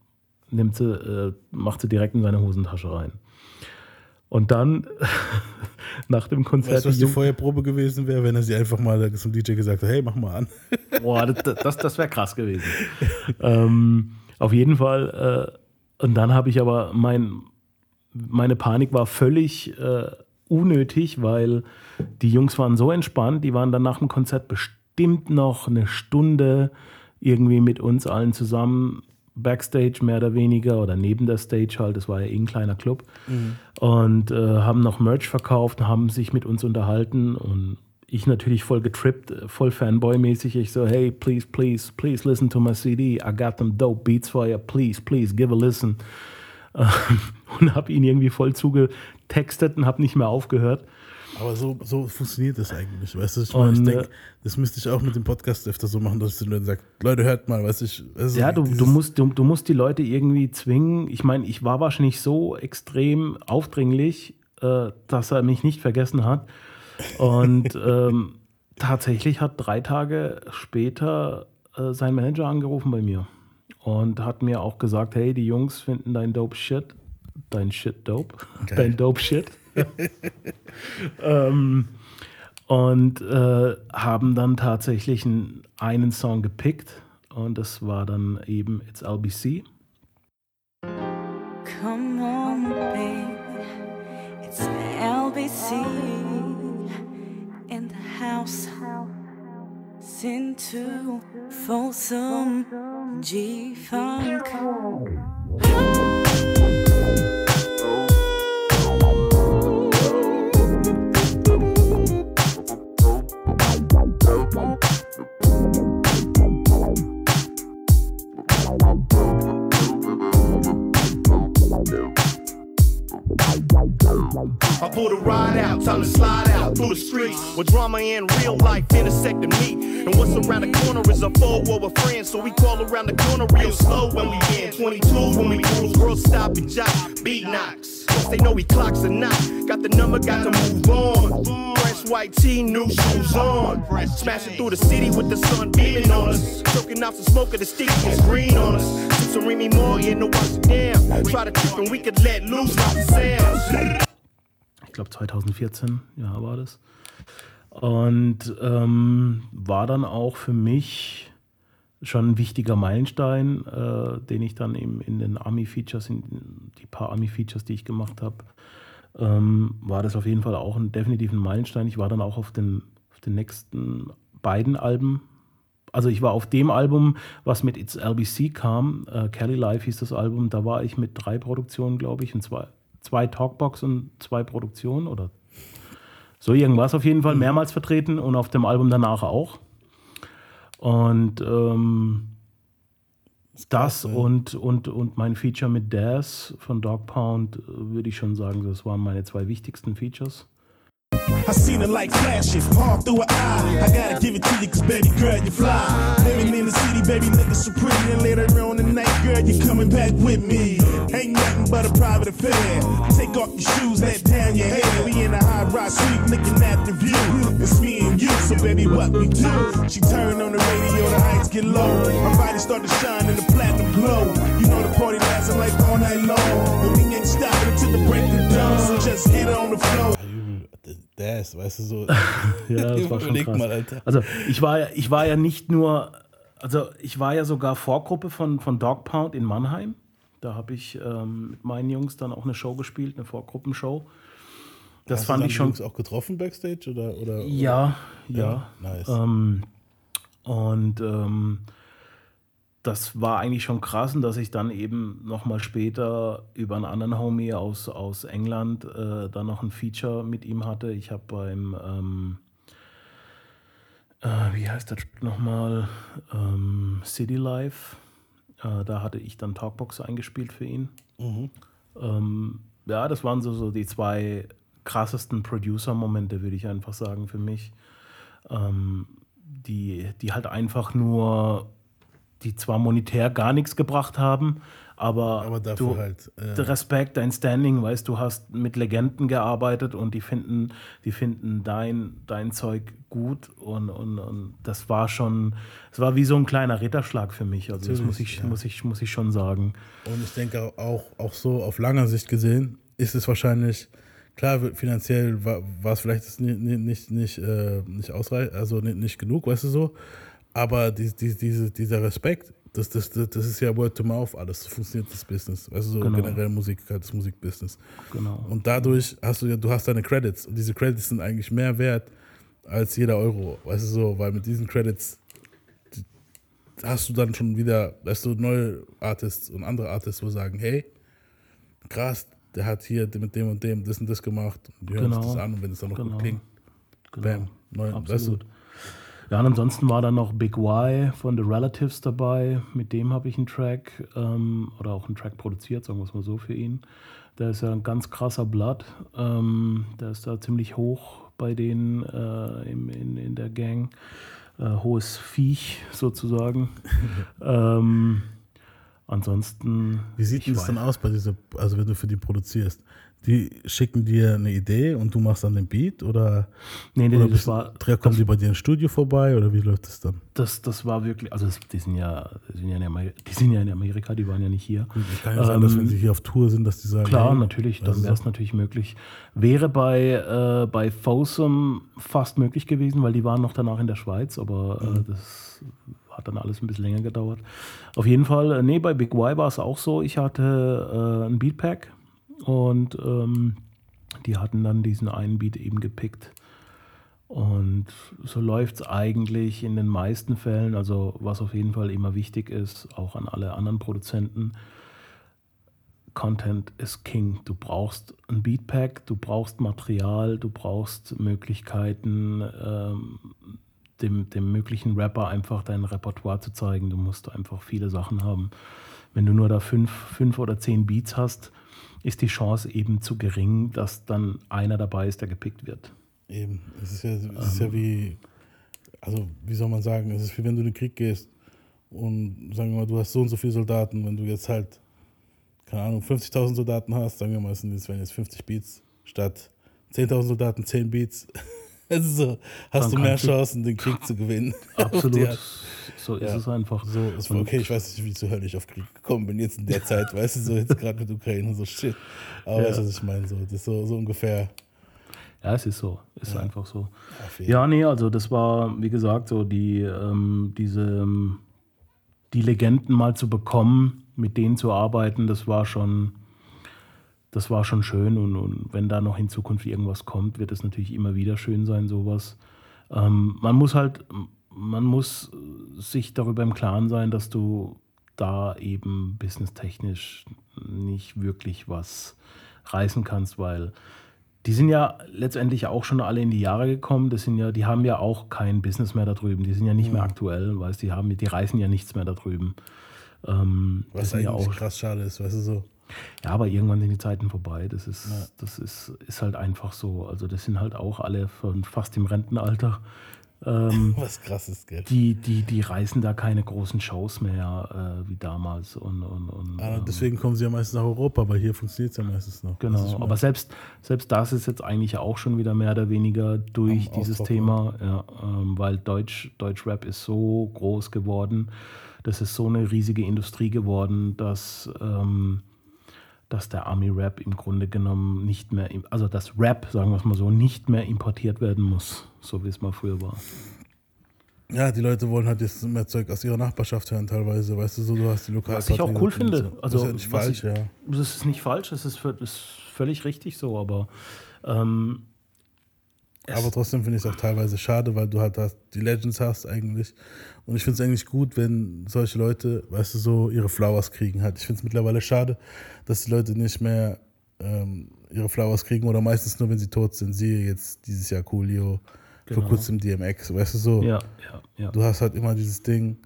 nimmt sie, äh, macht sie direkt in seine Hosentasche rein. Und dann nach dem Konzert. Weißt du, was die Feuerprobe gewesen wäre, wenn er sie einfach mal zum DJ gesagt hat, hey, mach mal an. Boah, das, das, das wäre krass gewesen. ähm, auf jeden Fall. Äh, und dann habe ich aber mein, meine Panik war völlig äh, unnötig, weil die Jungs waren so entspannt, die waren dann nach dem Konzert bestimmt noch eine Stunde irgendwie mit uns allen zusammen Backstage mehr oder weniger oder neben der Stage halt, das war ja eh ein kleiner Club und äh, haben noch Merch verkauft, haben sich mit uns unterhalten und ich natürlich voll getrippt, äh, voll Fanboy-mäßig. Ich so, hey, please, please, please listen to my CD. I got them dope beats for you. Please, please, give a listen. Und habe ihn irgendwie voll zugetextet und habe nicht mehr aufgehört. Aber so, so funktioniert das eigentlich, weißt du? Ich, meine, ich äh, denke, das müsste ich auch mit dem Podcast öfter so machen, dass ich den Leuten sage, Leute, hört mal, weißt ich- Also Ja, du, dieses- du, musst, du, du musst die Leute irgendwie zwingen. Ich meine, ich war wahrscheinlich so extrem aufdringlich, äh, dass er mich nicht vergessen hat. Und ähm, tatsächlich hat drei Tage später äh, sein Manager angerufen bei mir und hat mir auch gesagt, hey, die Jungs finden dein Dope Shit, dein Shit Dope, dein Dope Shit. ähm, und äh, haben dann tatsächlich einen, einen Song gepickt und das war dann eben It's LBC. Come on, baby. It's LBC in the house. Sin to Folsom G I pull the ride out, time to slide out through the streets where drama and real life intersect and meet. And what's around the corner is a foe or a friend, so we call around the corner real slow when we in. 22 when we cruise, world stop and jock, beat knocks. They know we clocks or not. Got the number, got to move on. Fresh white tee, new shoes on. Smashing through the city with the sun beaming on us. Choking off some smoke of the was green on us. Some Remy Moore in the it down. Try to trip and we could let loose off the sounds. Ich glaube 2014, ja, war das. Und ähm, war dann auch für mich schon ein wichtiger Meilenstein, äh, den ich dann eben in den Army-Features, in die paar Army-Features, die ich gemacht habe, ähm, war das auf jeden Fall auch ein definitiven Meilenstein. Ich war dann auch auf den, auf den nächsten beiden Alben. Also ich war auf dem Album, was mit It's LBC kam, äh, Kelly Life hieß das Album, da war ich mit drei Produktionen, glaube ich, und zwei, zwei Talkbox und zwei Produktionen oder so irgendwas auf jeden Fall mehrmals vertreten und auf dem Album danach auch. Und ähm, das und, und, und mein Feature mit Daz von Dog Pound äh, würde ich schon sagen, das waren meine zwei wichtigsten Features. I seen the light flashing all through her eye. I gotta give it to you, cause baby girl, you fly. Living in the city, baby, looking so pretty. And later on the night, girl, you coming back with me. But a private affair. Take off your shoes, let down your hair. We in a high rock suite, looking at the view. It's me and you, so baby, what we do? She turned on the radio, the heights get low. My body start to shine in the platinum glow. You know the party lasting like all night long. And we ain't stopping until the break of dawn. So just get on the floor. Das, weißt du, so. Ja, das war schon krass. mal, Alter. Also ich war, ja, ich war ja nicht nur, also ich war ja sogar Vorgruppe von, von Dog Pound in Mannheim. Da habe ich ähm, mit meinen Jungs dann auch eine Show gespielt, eine Vorgruppenshow. Das Hast du fand dann ich schon. Jungs auch getroffen backstage oder? oder Ja, oder? ja. Nice. Ähm, und ähm, das war eigentlich schon krass, und dass ich dann eben nochmal später über einen anderen Homie aus, aus England äh, dann noch ein Feature mit ihm hatte. Ich habe beim, ähm, äh, wie heißt das nochmal, ähm, City Life, äh, da hatte ich dann Talkbox eingespielt für ihn. Mhm. Ähm, ja, das waren so, so die zwei krassesten Producer-Momente, würde ich einfach sagen, für mich. Ähm, die, die halt einfach nur, die zwar monetär gar nichts gebracht haben, aber, Aber dafür du, halt, äh, Respekt, dein Standing, weißt du, hast mit Legenden gearbeitet und die finden, die finden dein, dein Zeug gut und, und, und das war schon, es war wie so ein kleiner Ritterschlag für mich. Also das Natürlich, muss ich, ja. muss ich, muss ich schon sagen. Und ich denke auch, auch so auf langer Sicht gesehen ist es wahrscheinlich, klar, finanziell war, war es vielleicht nicht, nicht, nicht, äh, nicht ausreichend, also nicht, nicht genug, weißt du so. Aber die, die, diese, dieser Respekt, das, das, das, das ist ja Word to Mouth alles, so funktioniert das Business. Weißt du, so Genau. generell Musik, halt das Musikbusiness. Genau. Und dadurch hast du ja, du hast deine Credits und diese Credits sind eigentlich mehr wert als jeder Euro, weißt du so, weil mit diesen Credits hast du dann schon wieder, weißt du, neue Artists und andere Artists, wo sagen, hey, krass, der hat hier mit dem und dem das und das gemacht und die hören sich Genau. das an und wenn es dann noch Genau. gut klingt, bam, neu, weißt du, Absolut. Ja, und ansonsten war dann noch Big Y von The Relatives dabei. Mit dem habe ich einen Track ähm, oder auch einen Track produziert, sagen wir es mal so für ihn. Der ist ja ein ganz krasser Blatt. Ähm, der ist da ziemlich hoch bei denen äh, im, in, in der Gang. Äh, hohes Viech sozusagen. ähm, ansonsten. Wie sieht denn das dann aus bei dieser, also wenn du für die produzierst? Die schicken dir eine Idee und du machst dann den Beat oder, Nee, nee, oder das bist, war- du- kommen die bei dir ins Studio vorbei oder wie läuft das dann? Das, das war wirklich, also es, die, sind ja, die, sind ja in Amerika, die sind ja in Amerika, die waren ja nicht hier. Gut, kann ja sein, dass wenn sie hier auf Tour sind, dass die sagen, Ähm, Klar, hey, natürlich, dann du wäre es natürlich möglich. Wäre bei, äh, bei Fosun fast möglich gewesen, weil die waren noch danach in der Schweiz, aber Mhm. äh, das hat dann alles ein bisschen länger gedauert. Auf jeden Fall, äh, nee, bei Big Y war es auch so, ich hatte äh, ein Beatpack und ähm, die hatten dann diesen einen Beat eben gepickt. Und so läuft es eigentlich in den meisten Fällen, also was auf jeden Fall immer wichtig ist, auch an alle anderen Produzenten, Content ist King. Du brauchst ein Beatpack, du brauchst Material, du brauchst Möglichkeiten, ähm, dem, dem möglichen Rapper einfach dein Repertoire zu zeigen. Du musst einfach viele Sachen haben. Wenn du nur da fünf, fünf oder zehn Beats hast, ist die Chance eben zu gering, dass dann einer dabei ist, der gepickt wird. Eben, es ist ja, es ist Ähm. ja wie, also wie soll man sagen, es ist wie wenn du in den Krieg gehst und sagen wir mal, du hast so und so viele Soldaten, wenn du jetzt halt, keine Ahnung, 50.000 Soldaten hast, sagen wir mal, es sind jetzt, wenn jetzt 50 Beats statt 10.000 Soldaten 10 Beats, es ist so, hast Dann du mehr Chancen, den Krieg zu gewinnen. Absolut. So ist Ja. es einfach. So, Und- okay, ich weiß nicht, wie ich zu Hölle ich auf Krieg gekommen bin, jetzt in der Zeit, weißt du, so jetzt gerade mit Ukraine so shit. Aber Ja. weißt du, was ich meine? So, das ist so, so ungefähr. Ja, es ist so. Ist einfach so. Ja, nee, also das war, wie gesagt, so die, ähm, diese, ähm, die Legenden mal zu bekommen, mit denen zu arbeiten, das war schon, das war schon schön. Und, und wenn da noch in Zukunft irgendwas kommt, wird es natürlich immer wieder schön sein, sowas. Ähm, man muss halt, man muss sich darüber im Klaren sein, dass du da eben businesstechnisch nicht wirklich was reißen kannst, weil die sind ja letztendlich auch schon alle in die Jahre gekommen. Das sind ja, die haben ja auch kein Business mehr da drüben. Die sind ja nicht mehr aktuell, weißt die haben, die reißen ja nichts mehr da drüben. Ähm, Was sind ja eigentlich auch, krass schade ist, weißt du so. Ja, aber irgendwann sind die Zeiten vorbei. Das ist, das ist, ist halt einfach so. Also das sind halt auch alle von fast im Rentenalter. Ähm, Was krass ist, gell? die, die, die reißen da keine großen Shows mehr äh, wie damals. Und, und, und, Ah, ähm, deswegen kommen sie ja meistens nach Europa, weil hier funktioniert es ja meistens noch. Genau, aber selbst, selbst das ist jetzt eigentlich auch schon wieder mehr oder weniger durch Am dieses Auftrocknen. Thema, ja, ähm, weil Deutsch, Deutschrap ist so groß geworden, das ist so eine riesige Industrie geworden, dass, ähm, dass der Army-Rap im Grunde genommen nicht mehr, also das Rap, sagen wir es mal so, nicht mehr importiert werden muss, so wie es mal früher war. Ja, die Leute wollen halt jetzt mehr Zeug aus ihrer Nachbarschaft hören, teilweise. Weißt du, so, du hast die lokal Was ich auch cool finde. Also, das ist ja Also, nicht was falsch, ich- ja. Das ist nicht falsch, das ist, das ist völlig richtig so, aber ähm, Aber trotzdem finde ich es auch teilweise schade, weil du halt hast, die Legends hast eigentlich. Und ich finde es eigentlich gut, wenn solche Leute, weißt du, so ihre Flowers kriegen halt. Ich finde es mittlerweile schade, dass die Leute nicht mehr ähm, ihre Flowers kriegen oder meistens nur, wenn sie tot sind. Siehe jetzt dieses Jahr Coolio, Genau. vor kurzem DMX, weißt du so. ja, ja, ja. Du hast halt immer dieses Ding,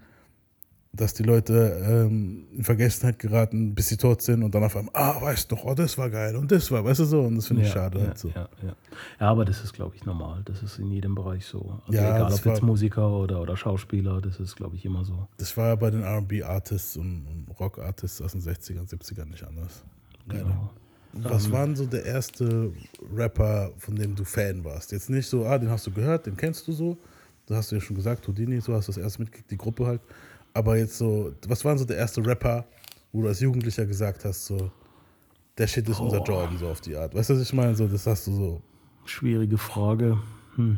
dass die Leute ähm, in Vergessenheit geraten, bis sie tot sind und dann auf einmal, ah, weißt du doch, oh, das war geil und das war, weißt du so, und das finde ich schade. Ja, halt so. ja, ja. ja, aber das ist, glaube ich, normal. Das ist in jedem Bereich so. Also Ja, egal, ob jetzt war- Musiker oder, oder Schauspieler, das ist, glaube ich, immer so. Das war ja bei den RB-Artists und, und Rock-Artists aus den 60ern, 70ern nicht anders. Leider. Genau. Was war denn so der erste Rapper, von dem du Fan warst? Jetzt nicht so, ah, den hast du gehört, den kennst du so. Da hast du ja schon gesagt, Houdini, so hast du das erste mitgekriegt, die Gruppe halt. Aber jetzt so, was war denn so der erste Rapper, wo du als Jugendlicher gesagt hast, so, der Shit ist unser Jordan, so auf die Art. Weißt du, was ich meine? So, das hast du so. Schwierige Frage. Hm.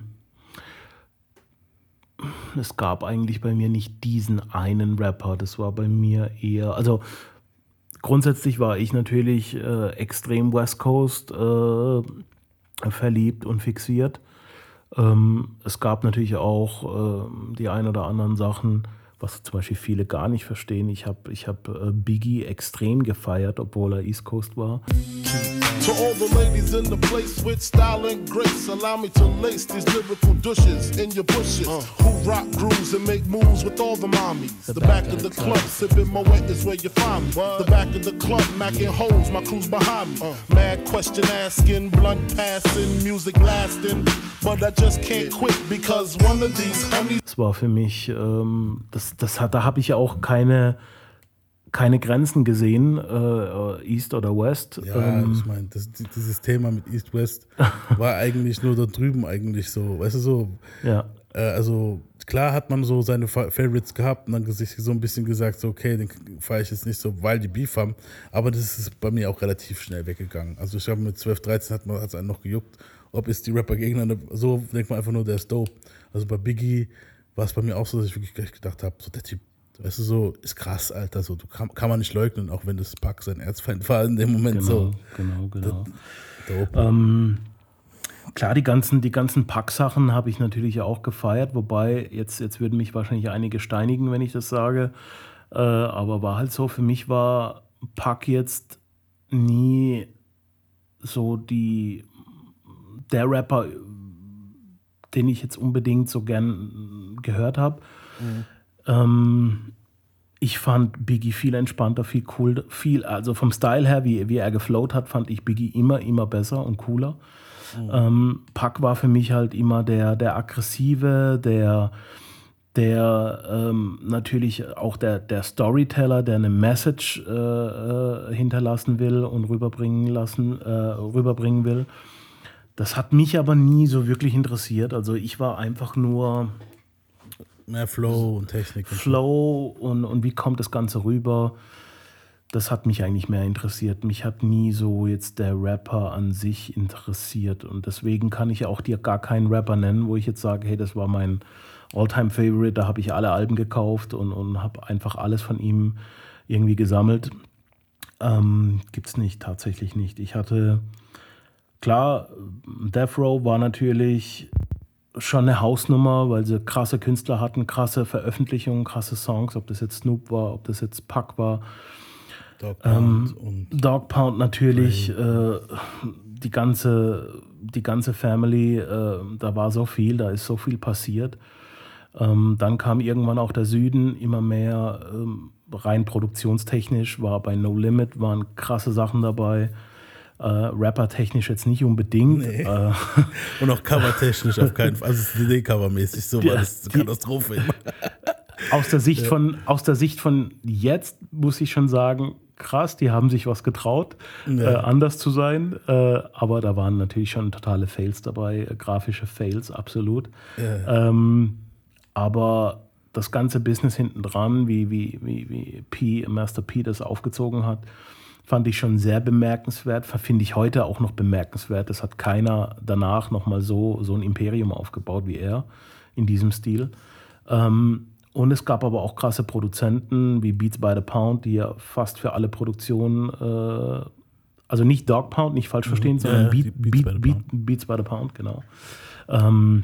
Es gab eigentlich bei mir nicht diesen einen Rapper. Das war bei mir eher, also grundsätzlich war ich natürlich äh, extrem West Coast äh, verliebt und fixiert. Ähm, es gab natürlich auch ähm, die ein oder anderen Sachen, was zum Beispiel viele gar nicht verstehen. Ich habe ich hab, äh, Biggie extrem gefeiert, obwohl er East Coast war. To all the ladies in the place with style and grace, allow me to lace these lyrical douches in your bushes. Who rock grooves and make moves with all the mommies. The, back, of the club, sipping my wet is where you find me. The back of the club, macking holes, my crew's behind me. Mad question asking, blunt passing, music lasting. But I just can't quit because one of these homies. Es war für mich, ähm, das, das hat, da habe ich ja auch keine, keine Grenzen gesehen, äh, East oder West. Ja, ähm, ich meine, dieses Thema mit East-West war eigentlich nur da drüben eigentlich so, weißt du so. Ja. Äh, also klar hat man so seine Fa- Favorites gehabt und dann sich so ein bisschen gesagt, so okay, den fahre ich jetzt nicht so, weil die Beef haben. Aber das ist bei mir auch relativ schnell weggegangen. Also ich glaube mit 12, 13 hat man es einen noch gejuckt, ob es die Rapper gegeneinander, so denkt man einfach nur, der ist dope. Also bei Biggie war es bei mir auch so, dass ich wirklich gleich gedacht habe, so der Typ, weißt du so, ist krass, Alter, so du kann, kann man nicht leugnen, auch wenn das Pack sein Erzfeind war in dem Moment Genau, so. genau, genau. Dope. Ähm, klar, die ganzen, die ganzen Pack-Sachen habe ich natürlich auch gefeiert, wobei jetzt, jetzt würden mich wahrscheinlich einige steinigen, wenn ich das sage. Äh, aber war halt so, für mich war Pack jetzt nie so die der Rapper, den ich jetzt unbedingt so gern gehört habe. Ähm, ich fand Biggie viel entspannter, viel cool, viel, also vom Style her, wie, wie er geflowt hat, fand ich Biggie immer, immer besser und cooler. Ähm, Pack war für mich halt immer der, der aggressive, der, der ähm, natürlich auch der, der Storyteller, der eine Message äh, äh, hinterlassen will und rüberbringen lassen, äh, rüberbringen will. Das hat mich aber nie so wirklich interessiert. Also ich war einfach nur Mehr Flow und Technik. Und Flow und, und wie kommt das Ganze rüber. Das hat mich eigentlich mehr interessiert. Mich hat nie so jetzt der Rapper an sich interessiert. Und deswegen kann ich auch dir gar keinen Rapper nennen, wo ich jetzt sage, hey, das war mein All-Time-Favorite, da habe ich alle Alben gekauft und, und habe einfach alles von ihm irgendwie gesammelt. Ähm, Gibt es nicht, tatsächlich nicht. Ich hatte, klar, Death Row war natürlich schon eine Hausnummer, weil sie krasse Künstler hatten, krasse Veröffentlichungen, krasse Songs, ob das jetzt Snoop war, ob das jetzt Puck war. Dog Ähm, Pound und Dog Pound natürlich, äh, die, ganze, die ganze Family, äh, da war so viel, da ist so viel passiert. Ähm, dann kam irgendwann auch der Süden immer mehr ähm, rein produktionstechnisch, war bei No Limit, waren krasse Sachen dabei. Äh, Rapper-technisch jetzt nicht unbedingt. Nee. Äh, Und auch covertechnisch auf keinen Fall. Also CD-Cover-mäßig, so war Ja, das die- Katastrophe. aus der Sicht von aus der Sicht von jetzt muss ich schon sagen krass die haben sich was getraut äh, anders zu sein äh, aber da waren natürlich schon totale Fails dabei äh, grafische Fails absolut ähm, aber das ganze Business hinten dran wie wie wie wie P Master P das aufgezogen hat fand ich schon sehr bemerkenswert finde ich heute auch noch bemerkenswert das hat keiner danach noch mal so so ein Imperium aufgebaut wie er in diesem Stil ähm, und es gab aber auch krasse Produzenten wie Beats by the Pound, die ja fast für alle Produktionen, äh, also nicht Dog Pound, nicht falsch verstehen, sondern ja, die Beat, Beats Beat, by the Beat, Beats by the Pound, genau. Ähm,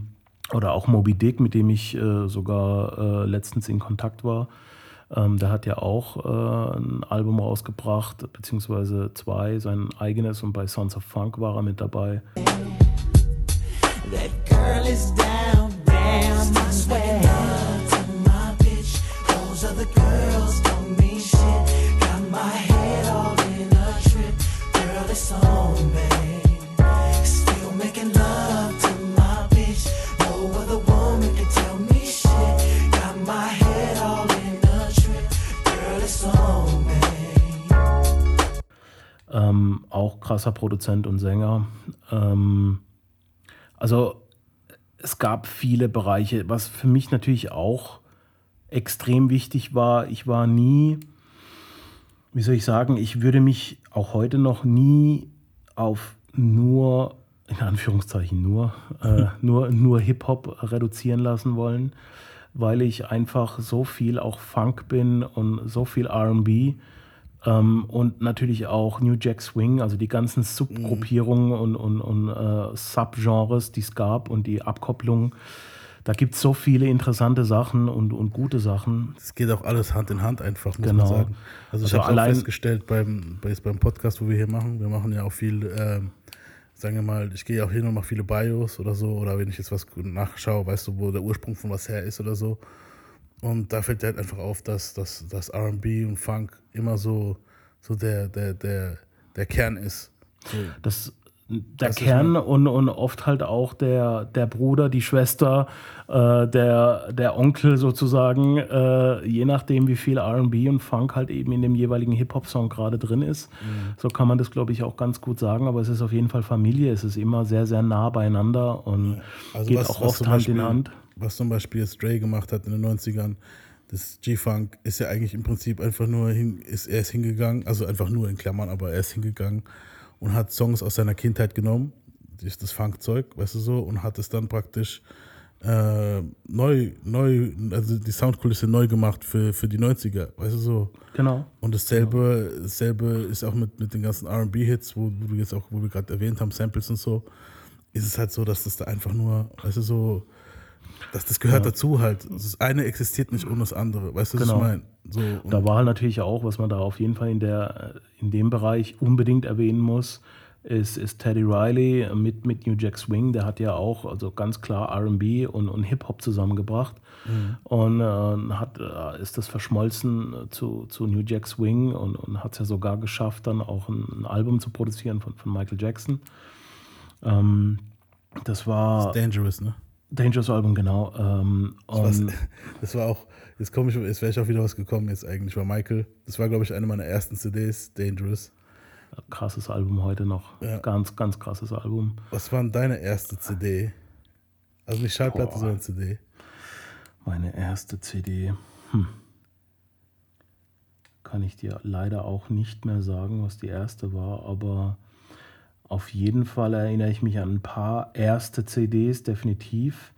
oder auch Moby Dick, mit dem ich äh, sogar äh, letztens in Kontakt war. Ähm, der hat ja auch äh, ein Album rausgebracht, beziehungsweise zwei, sein eigenes und bei Sons of Funk war er mit dabei. That girl is down, down, I. My bitch, those Ähm, auch krasser Produzent und Sänger. Ähm, also es gab viele Bereiche, was für mich natürlich auch extrem wichtig war. Ich war nie, wie soll ich sagen, ich würde mich auch heute noch nie auf nur, in Anführungszeichen nur, äh, nur, nur Hip-Hop reduzieren lassen wollen, weil ich einfach so viel auch Funk bin und so viel RB. Ähm, und natürlich auch New Jack Swing, also die ganzen Subgruppierungen und, und, und äh, Subgenres, die es gab und die Abkopplung. Da gibt es so viele interessante Sachen und, und gute Sachen. Es geht auch alles Hand in Hand einfach, muss Genau. man sagen. Also ich Also habe auch festgestellt beim, bei, beim Podcast, wo wir hier machen, wir machen ja auch viel, ähm, sagen wir mal, ich gehe auch hin und mache viele Bios oder so, oder wenn ich jetzt was nachschaue, weißt du, wo der Ursprung von was her ist oder so. Und da fällt halt einfach auf, dass, dass, dass R&B und Funk immer so, so der, der, der, der Kern ist. So. Das, der Das Kern und, und oft halt auch der, der Bruder, die Schwester, äh, der, der Onkel sozusagen, äh, je nachdem, wie viel RB und Funk halt eben in dem jeweiligen Hip-Hop-Song gerade drin ist. Mhm. So kann man das, glaube ich, auch ganz gut sagen. Aber es ist auf jeden Fall Familie. Es ist immer sehr, sehr nah beieinander und geht auch oft zum Hand Beispiel, in Hand. Was zum Beispiel jetzt Dre gemacht hat in den 90ern, das G-Funk ist ja eigentlich im Prinzip einfach nur, hin, ist, er ist hingegangen, also einfach nur in Klammern, aber er ist hingegangen und hat Songs aus seiner Kindheit genommen, das, das Funkzeug, weißt du so, und hat es dann praktisch äh, neu, neu, also die Soundkulisse neu gemacht für, für die 90er, weißt du so. Genau. Und dasselbe, dasselbe ist auch mit, mit den ganzen RB-Hits, wo, wo du jetzt auch, wo wir gerade erwähnt haben, Samples und so, ist es halt so, dass das da einfach nur, weißt du, so, dass das gehört Ja. dazu halt. Das eine existiert nicht ohne das andere, weißt du, was Genau. ich meine? So, Da war halt natürlich auch, was man da auf jeden Fall in, der, in dem Bereich unbedingt erwähnen muss, ist, ist Teddy Riley mit, mit New Jack Swing. Der hat ja auch also ganz klar RB und, und Hip-Hop zusammengebracht. Mhm. Und äh, hat, äh, ist das verschmolzen zu, zu New Jack Swing und, und hat es ja sogar geschafft, dann auch ein, ein Album zu produzieren von, von Michael Jackson. Ähm, das war Dangerous, ne? Dangerous Album, genau. Ähm, Das, das war auch, jetzt komme ich, jetzt wäre ich auch wieder was gekommen jetzt eigentlich, war Michael. Das war, glaube ich, eine meiner ersten CDs, Dangerous. krasses Album heute noch. Ja. Ganz, ganz krasses Album. Was war denn deine erste CD? Also nicht Schallplatte, Boah. sondern CD. Meine erste CD. Hm. Kann ich dir leider auch nicht mehr sagen, was die erste war, aber auf jeden Fall erinnere ich mich an ein paar erste CDs, definitiv.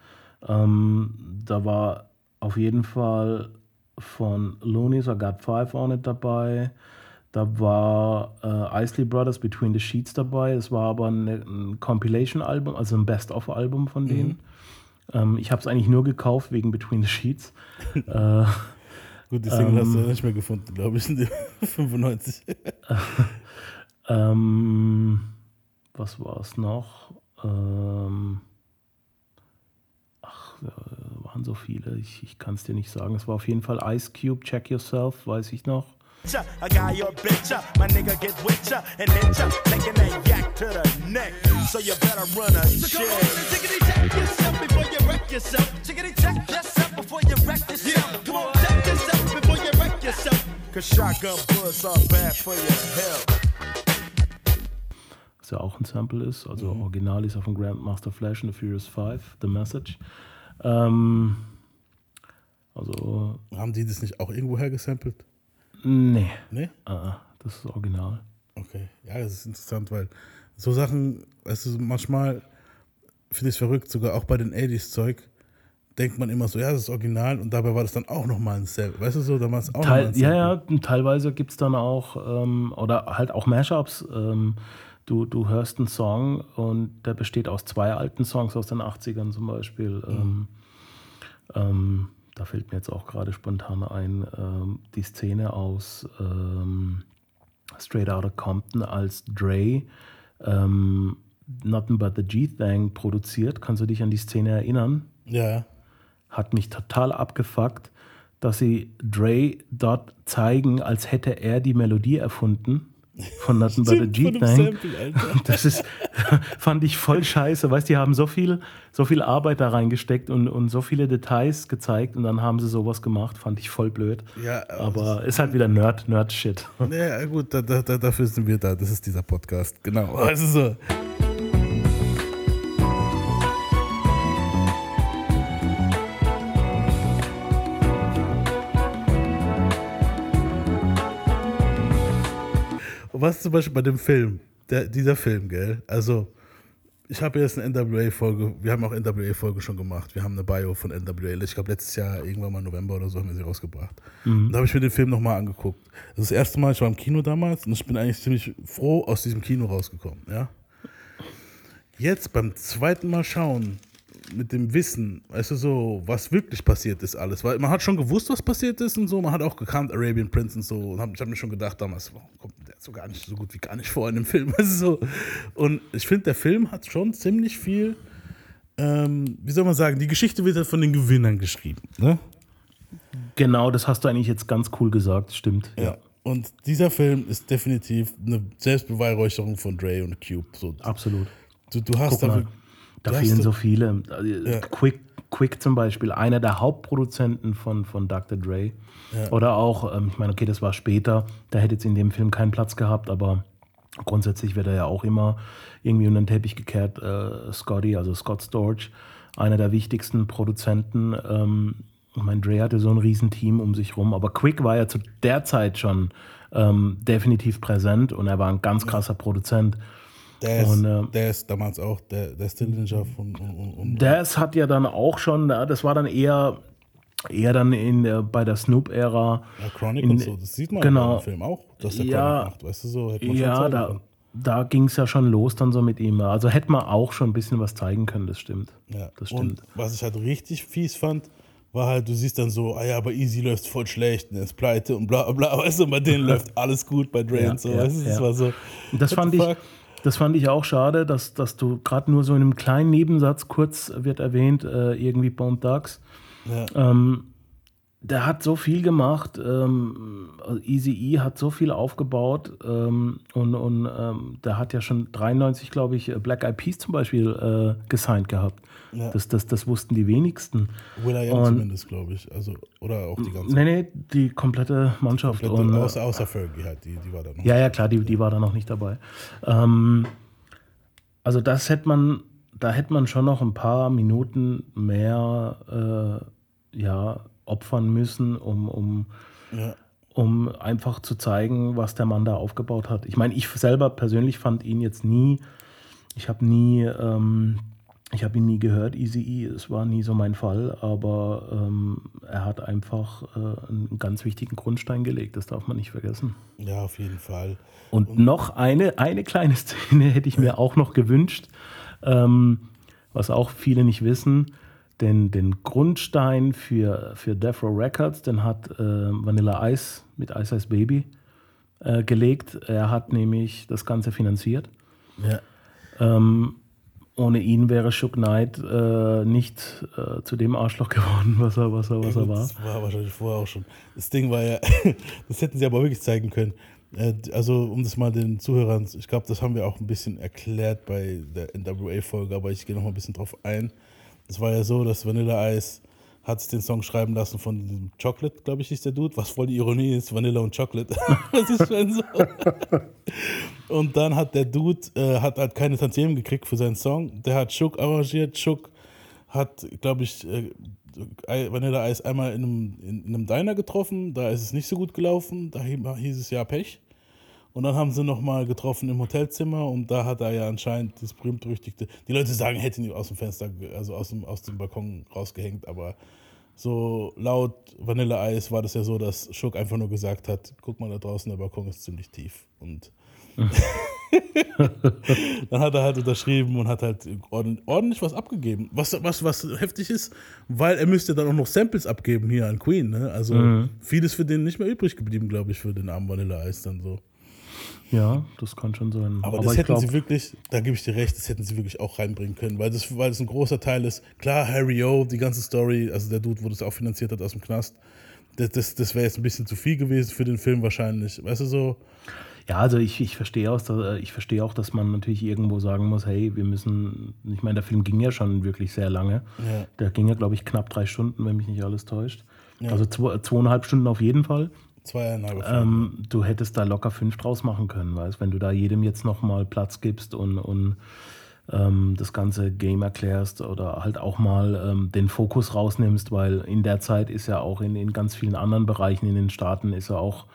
Ähm, da war auf jeden Fall von Loonies, I Got Five on it dabei. Da war äh, Isley Brothers Between the Sheets dabei. Es war aber eine, ein Compilation-Album, also ein Best-of-Album von denen. Ähm, ich habe es eigentlich nur gekauft wegen Between the Sheets. äh, Gut, die Single hast du Ähm. nicht mehr gefunden, glaube ich, in den 95. ähm, was war es noch? Ähm, ach, waren so viele. Ich, ich kann es dir nicht sagen. Es war auf jeden Fall Ice Cube, Check Yourself, weiß ich noch. I got your bitch up, my nigga get with ya and hit ya, taking that yak to the neck. So you better run a So check. and tickety check yourself before you wreck yourself. Tickety check yourself before you wreck yourself. Come on, check yourself before you wreck yourself. Cause shotgun bullets are bad for your health. Ja auch ein Sample ist. Also original ist ja von Grandmaster Flash und The Furious 5, The Message. Ähm, also, Haben die das nicht auch irgendwo hergesampelt? nee. Nee? Äh, das ist original. Okay, ja, das ist interessant, weil so Sachen, weißt du, manchmal finde ich es verrückt, sogar auch bei den 80s-Zeug, denkt man immer so, ja, das ist original und dabei war das dann auch nochmal ein Sample. Weißt du so, da war es auch Teil, ja, ja, teilweise gibt es dann auch, ähm, oder halt auch Mashups. Ähm, du, du hörst einen Song und der besteht aus zwei alten Songs aus den 80ern zum Beispiel. Ähm, ähm, da fällt mir jetzt auch gerade spontan ein, ähm, die Szene aus ähm, Straight Outta Compton, als Dre ähm, Nothing But the G-Thang produziert. Kannst du dich an die Szene erinnern? Ja, hat mich total abgefuckt, dass sie Dre dort zeigen, als hätte er die Melodie erfunden von Nothing But a G-Thing. Das ist, fand ich voll scheiße. Weißt die haben so viel, so viel Arbeit da reingesteckt und, und so viele Details gezeigt und dann haben sie sowas gemacht. Fand ich voll blöd. Ja, Aber ist halt wieder Nerd, Nerd-Shit. Ja, gut, da, da, da, dafür sind wir da. Das ist dieser Podcast. Genau. Also so. Was zum Beispiel bei dem Film, der, dieser Film, gell? Also, ich habe jetzt eine NWA-Folge, wir haben auch NWA-Folge schon gemacht. Wir haben eine Bio von NWA. Ich glaube, letztes Jahr, irgendwann mal November oder so, haben wir sie rausgebracht. Mhm. Und da habe ich mir den Film nochmal angeguckt. Das ist das erste Mal, ich war im Kino damals und ich bin eigentlich ziemlich froh aus diesem Kino rausgekommen. Ja? Jetzt beim zweiten Mal schauen, mit dem Wissen, weißt du, so, was wirklich passiert ist alles. Weil man hat schon gewusst, was passiert ist und so. Man hat auch gekannt, Arabian Prince und so. Und hab, ich habe mir schon gedacht damals, warum kommt der so gar nicht so gut wie gar nicht vor in dem Film. Also so. Und ich finde, der Film hat schon ziemlich viel, ähm, wie soll man sagen, die Geschichte wird halt von den Gewinnern geschrieben. Ne? Genau, das hast du eigentlich jetzt ganz cool gesagt, stimmt. Ja. Und dieser Film ist definitiv eine Selbstbeweihräucherung von Dre und Cube. So, Absolut. du, du hast Guck da, da hast fehlen da- so viele. Also, Ja. Quick, Quick zum Beispiel, einer der Hauptproduzenten von, von Dr. Dre. Ja. Oder auch, ähm, ich meine, okay, das war später, der hätte jetzt in dem Film keinen Platz gehabt, aber grundsätzlich wird er ja auch immer irgendwie unter den Teppich gekehrt. Äh, Scotty, also Scott Storch, einer der wichtigsten Produzenten. Ähm, ich meine, Dre hatte so ein Riesenteam um sich rum, aber Quick war ja zu der Zeit schon ähm, definitiv präsent und er war ein ganz krasser Produzent. Der ist, Und, äh, der ist damals auch der, der Stillinger von. Und, und, und, Das hat ja dann auch schon, das war dann eher, eher dann in, der- bei der Snoop-Ära. ja, Chronic in- und so, das sieht man genau. im Film auch, dass der Ja. Chronic macht, weißt du so, hätte man schon Ja, da, können. da ging es ja schon los dann so mit ihm. Also hätte man auch schon ein bisschen was zeigen können, das stimmt. Ja. Das Und stimmt. was ich halt richtig fies fand, war halt, du siehst dann so, ah ja, bei Easy läuft voll schlecht, und er ist pleite und bla bla, weißt du, und bei denen läuft alles gut, bei Dre Ja, und so, ja, weißt du, das ja. war so. Und das fand ich, fuck? Das fand ich auch schade, dass, dass du gerade nur so in einem kleinen Nebensatz kurz wird erwähnt, äh, irgendwie Bone Thugs. Ja. Ähm, der hat so viel gemacht, ähm, Easy E hat so viel aufgebaut ähm, und, und ähm, der hat ja schon 93, glaube ich, Black Eyed Peas zum Beispiel äh, gesigned gehabt. Ja. Das, das, das wussten die wenigsten. Will I Und- zumindest, glaube ich. Also, oder auch die ganze. Nee, nee, die komplette Mannschaft. komplette- und, äh, außer, außer Fergie halt, die, die war da noch. ja, ja, klar, die, die war da noch nicht dabei. Ähm, also das hätte man, da hätte man schon noch ein paar Minuten mehr äh, ja, opfern müssen, um, um, Ja. um einfach zu zeigen, was der Mann da aufgebaut hat. Ich meine, ich selber persönlich fand ihn jetzt nie, ich habe nie, ähm, ich habe ihn nie gehört, Easy E, es war nie so mein Fall, aber ähm, er hat einfach äh, einen ganz wichtigen Grundstein gelegt, das darf man nicht vergessen. ja, auf jeden Fall. Und noch eine, eine kleine Szene hätte ich mir auch noch gewünscht, ähm, was auch viele nicht wissen. Denn den Grundstein für, für Death Row Records, den hat äh, Vanilla Ice mit Ice Ice Baby äh, gelegt. Er hat nämlich das Ganze finanziert. Ja. Ähm, ohne ihn wäre Shook Knight äh, nicht äh, zu dem Arschloch geworden, was er, was er, was er war. Das war wahrscheinlich vorher auch schon. Das Ding war ja, das hätten sie aber wirklich zeigen können. Äh, Also, um das mal den Zuhörern, ich glaube, das haben wir auch ein bisschen erklärt bei der NWA-Folge, aber ich gehe noch mal ein bisschen drauf ein. Es war ja so, dass Vanilla Ice hat sich den Song schreiben lassen von diesem Chocolate, glaube ich, hieß der Dude, was voll die Ironie ist, Vanilla und Chocolate. das ist schon so. Und dann hat der Dude, äh, hat halt keine Tantiemen gekriegt für seinen Song. Der hat Shook arrangiert. Shook hat, glaube ich, äh, Vanilla Ice einmal in einem, in, in einem Diner getroffen. Da ist es nicht so gut gelaufen. Da hie- hieß es ja Pech. Und dann haben sie nochmal getroffen im Hotelzimmer und da hat er ja anscheinend das berühmt-berüchtigte. Die Leute sagen, er hätte ihn aus dem Fenster, also aus dem, aus dem Balkon rausgehängt, aber so laut Vanilla Ice war das ja so, dass Shook einfach nur gesagt hat: guck mal da draußen, der Balkon ist ziemlich tief. Und dann hat er halt unterschrieben und hat halt ordentlich was abgegeben. Was, was, was heftig ist, weil er müsste dann auch noch Samples abgeben hier an Queen. Ne? Also Mhm. vieles für den nicht mehr übrig geblieben, glaube ich, für den armen Vanilla Ice dann so. Ja, das kann schon sein. Aber, Aber das hätten glaub- sie wirklich, da gebe ich dir recht, das hätten sie wirklich auch reinbringen können, weil das, weil das ein großer Teil ist. Klar, Harry O, die ganze Story, also der Dude, wo das auch finanziert hat aus dem Knast, das, das, das wäre jetzt ein bisschen zu viel gewesen für den Film wahrscheinlich. Weißt du so? Ja, also ich, ich verstehe auch, dass- ich verstehe auch, dass man natürlich irgendwo sagen muss, hey, wir müssen, ich meine, der Film ging ja schon wirklich sehr lange. Ja. Der ging ja, glaube ich, knapp drei Stunden, wenn mich nicht alles täuscht. Ja. Also zwei, zweieinhalb Stunden auf jeden Fall. Zweieinhalb. Ähm, du hättest da locker fünf draus machen können, weißt wenn du da jedem jetzt nochmal Platz gibst und, und ähm, das ganze Game erklärst oder halt auch mal ähm, den Fokus rausnimmst, weil in der Zeit ist ja auch in, in ganz vielen anderen Bereichen in den Staaten ist ja auch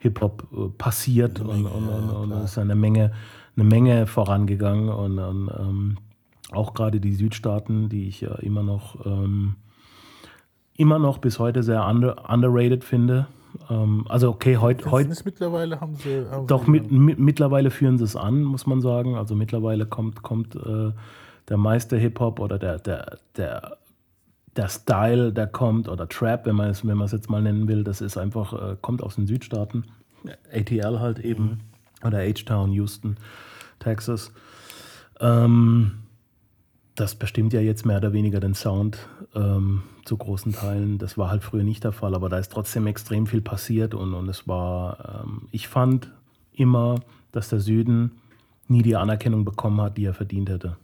Hip-Hop äh, passiert und, und, und, und es ist eine Menge, eine Menge vorangegangen und, und ähm, auch gerade die Südstaaten, die ich ja immer noch ähm, immer noch bis heute sehr under, underrated finde. Ähm, also okay, heute heut, mittlerweile haben sie. Haben doch sie mit, mit, mittlerweile führen sie es an, muss man sagen. Also mittlerweile kommt, kommt äh, der meiste Hip-Hop oder der, der, der, der Style, der kommt, oder Trap, wenn man es, wenn man es jetzt mal nennen will, das ist einfach, äh, kommt aus den Südstaaten. ATL halt eben. Oder H-Town, Houston, Texas. Ähm, das bestimmt ja jetzt mehr oder weniger den Sound ähm, zu großen Teilen. Das war halt früher nicht der Fall, aber da ist trotzdem extrem viel passiert und, und es war, ähm, ich fand immer, dass der Süden nie die Anerkennung bekommen hat, die er verdient hätte.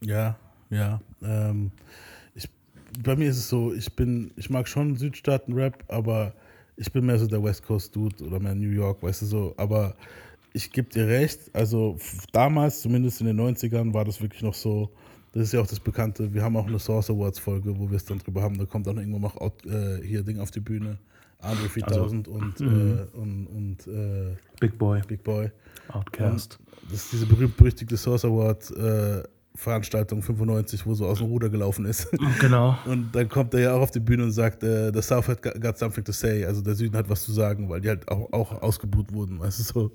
Ja, ja. Ähm, ich, bei mir ist es so, ich bin, ich mag schon Südstaaten-Rap, aber ich bin mehr so der West Coast-Dude oder mehr New York, weißt du so. Aber ich gebe dir recht, also damals, zumindest in den 90ern, war das wirklich noch so. Das ist ja auch das Bekannte. Wir haben auch eine Source Awards Folge, wo wir es dann drüber haben. Da kommt auch noch irgendwann noch äh, hier Ding auf die Bühne. Andre 3000 und, mhm. äh, und, und äh, Big Boy, Big Boy. Outcast. Und das ist diese berühmt-berüchtigte Source Award äh, Veranstaltung 95, wo so aus dem Ruder gelaufen ist. Genau. Und dann kommt er ja auch auf die Bühne und sagt, äh, the South hat got something to say. Also der Süden hat was zu sagen, weil die halt auch, auch ausgebuht wurden, weißt du so.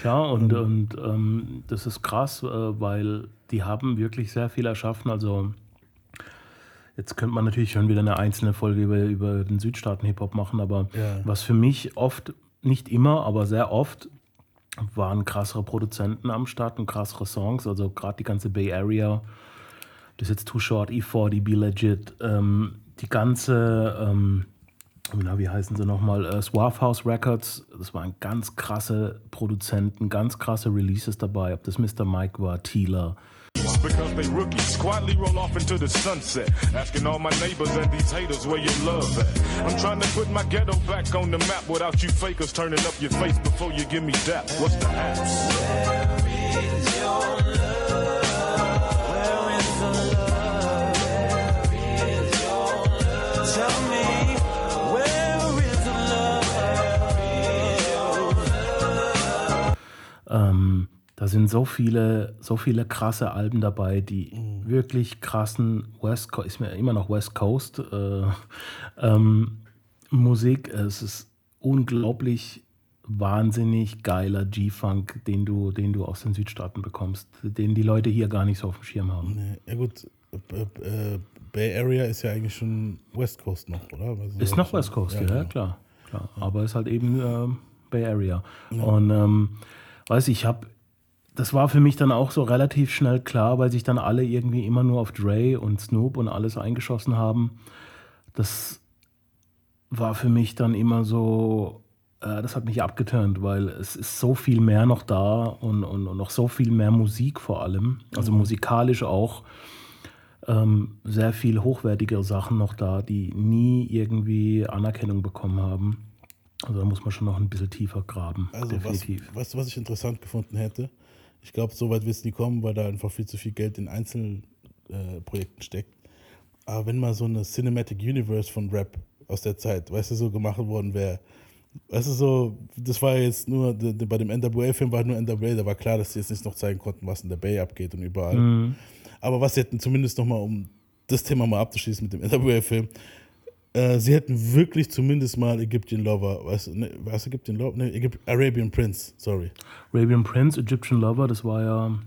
Klar, und, und ähm, das ist krass, äh, weil die haben wirklich sehr viel erschaffen. Also jetzt könnte man natürlich schon wieder eine einzelne Folge über, über den Südstaaten-Hip-Hop machen, aber Ja. was für mich oft, nicht immer, aber sehr oft, waren krassere Produzenten am Start und krassere Songs. Also gerade die ganze Bay Area, das ist jetzt Too Short, E40, Be Legit, ähm, die ganze, ähm, na, wie heißen sie nochmal, äh, Swarf House Records, das waren ganz krasse Produzenten, ganz krasse Releases dabei, ob das Mr. Mike war, Teela. Because they rookies quietly roll off into the sunset. Asking all my neighbors and these haters where your love at. I'm trying to put my ghetto back on the map without you fakers turning up your face before you give me that. What's the app? Ähm, da sind so viele, so viele krasse Alben dabei, die wirklich krassen West Coast, ist mir immer noch West Coast äh, ähm, Musik. Es ist unglaublich wahnsinnig geiler G-Funk, den du, den du aus den Südstaaten bekommst, den die Leute hier gar nicht so auf dem Schirm haben. Nee, ja gut, äh, äh, Bay Area ist ja eigentlich schon West Coast noch, oder? Also Ist noch West Coast, ja, genau. klar, klar. Aber ist halt eben ähm, Bay Area. Und ähm, weiß ich, habe, das war für mich dann auch so relativ schnell klar, weil sich dann alle irgendwie immer nur auf Dre und Snoop und alles eingeschossen haben. Das war für mich dann immer so, äh, das hat mich abgeturnt, weil es ist so viel mehr noch da und, und, und noch so viel mehr Musik vor allem, also Mhm. musikalisch auch ähm, sehr viel hochwertigere Sachen noch da, die nie irgendwie Anerkennung bekommen haben. Also da muss man schon noch ein bisschen tiefer graben, Also was, definitiv. weißt du, was ich interessant gefunden hätte? Ich glaube, so weit wird es nie kommen, weil da einfach viel zu viel Geld in Einzelprojekten äh, steckt. Aber wenn mal so eine Cinematic Universe von Rap aus der Zeit, weißt du, so gemacht worden wäre, weißt du, so, das war jetzt nur, bei dem NWA-Film war nur NWA, da war klar, dass sie jetzt nicht noch zeigen konnten, was in der Bay abgeht und überall. Mhm. Aber was sie hätten zumindest nochmal, um das Thema mal abzuschließen mit dem NWA-Film, äh, sie hätten wirklich zumindest mal Egyptian Lover, weißt du, ne, was Egyptian Lover? Ne, Ägyp Arabian Prince, sorry. Arabian Prince, Egyptian Lover, das war ja,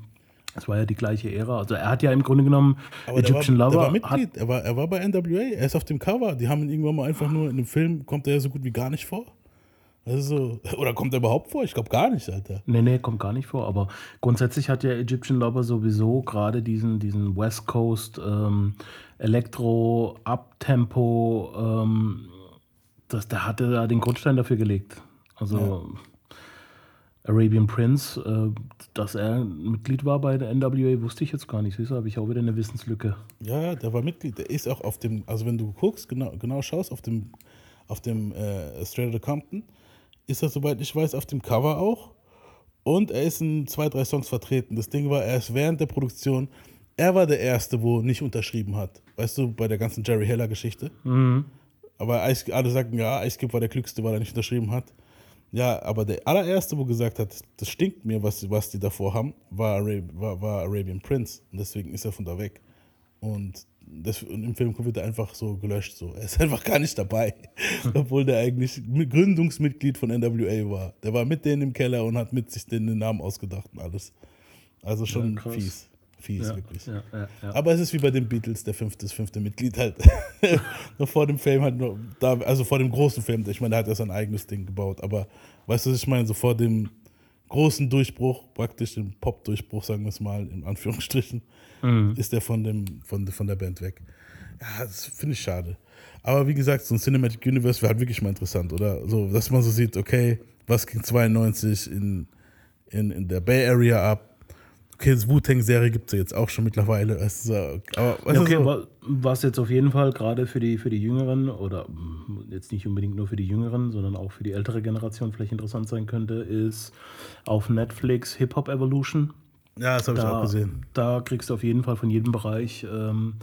das war ja die gleiche Ära. Also er hat ja im Grunde genommen Aber Egyptian war, Lover. der war hat, Mitglied, er war, er war bei NWA, er ist auf dem Cover. Die haben ihn irgendwann mal einfach nur in dem Film, kommt er ja so gut wie gar nicht vor. Also, oder kommt er überhaupt vor? Ich glaube gar nicht, Alter. Nee, nee, kommt gar nicht vor. Aber grundsätzlich hat ja Egyptian Lover sowieso gerade diesen, diesen West Coast ähm, Elektro, Uptempo, ähm, das, der hatte da den Grundstein dafür gelegt. Also Arabian Prince, äh, dass er Mitglied war bei der NWA, wusste ich jetzt gar nicht. Siehst du, habe ich auch wieder eine Wissenslücke. Ja, ja, der war Mitglied. Der ist auch auf dem, also wenn du guckst, genau, genau schaust, auf dem, auf dem äh, Straight Compton, ist er, soweit ich weiß, auf dem Cover auch. Und er ist in zwei, drei Songs vertreten. Das Ding war, er ist während der Produktion, er war der Erste, wo nicht unterschrieben hat. Weißt du, bei der ganzen Jerry Heller-Geschichte. Mhm. Aber Ice, alle sagten, ja, Ice Cube war der Klügste, weil er nicht unterschrieben hat. Ja, aber der allererste, wo gesagt hat, das stinkt mir, was, was die davor haben, war, Arab, war, war Arabian Prince. Und deswegen ist er von da weg. Und, das, im Film wird er einfach so gelöscht. So. Er ist einfach gar nicht dabei. Obwohl der eigentlich Mi- Gründungsmitglied von NWA war. Der war mit denen im Keller und hat mit sich den, den Namen ausgedacht und alles. Also schon Ja, fies. Fies, Ja, wirklich. ja. Aber es ist wie bei den Beatles, der fünfte, das fünfte Mitglied halt. noch vor dem Fame halt noch, da, also vor dem großen Fame, ich meine, der hat ja sein eigenes Ding gebaut, aber weißt du, was ich meine, so vor dem großen Durchbruch, praktisch den Pop-Durchbruch, sagen wir es mal, in Anführungsstrichen, Mhm. ist der von, dem, von, von der Band weg. Ja, das finde ich schade. Aber wie gesagt, so ein Cinematic Universe wäre halt wirklich mal interessant, oder? So, dass man so sieht, okay, was ging 92 in, in, in der Bay Area ab? Okay, das Wu-Tang-Serie gibt es ja jetzt auch schon mittlerweile. Äh, aber, weißt Ja, okay, so, wa- was jetzt auf jeden Fall gerade für die, für die Jüngeren oder jetzt nicht unbedingt nur für die Jüngeren, sondern auch für die ältere Generation vielleicht interessant sein könnte, ist auf Netflix Hip Hop Evolution. Ja, das habe ich auch gesehen. Da kriegst du auf jeden Fall von jedem Bereich, ähm,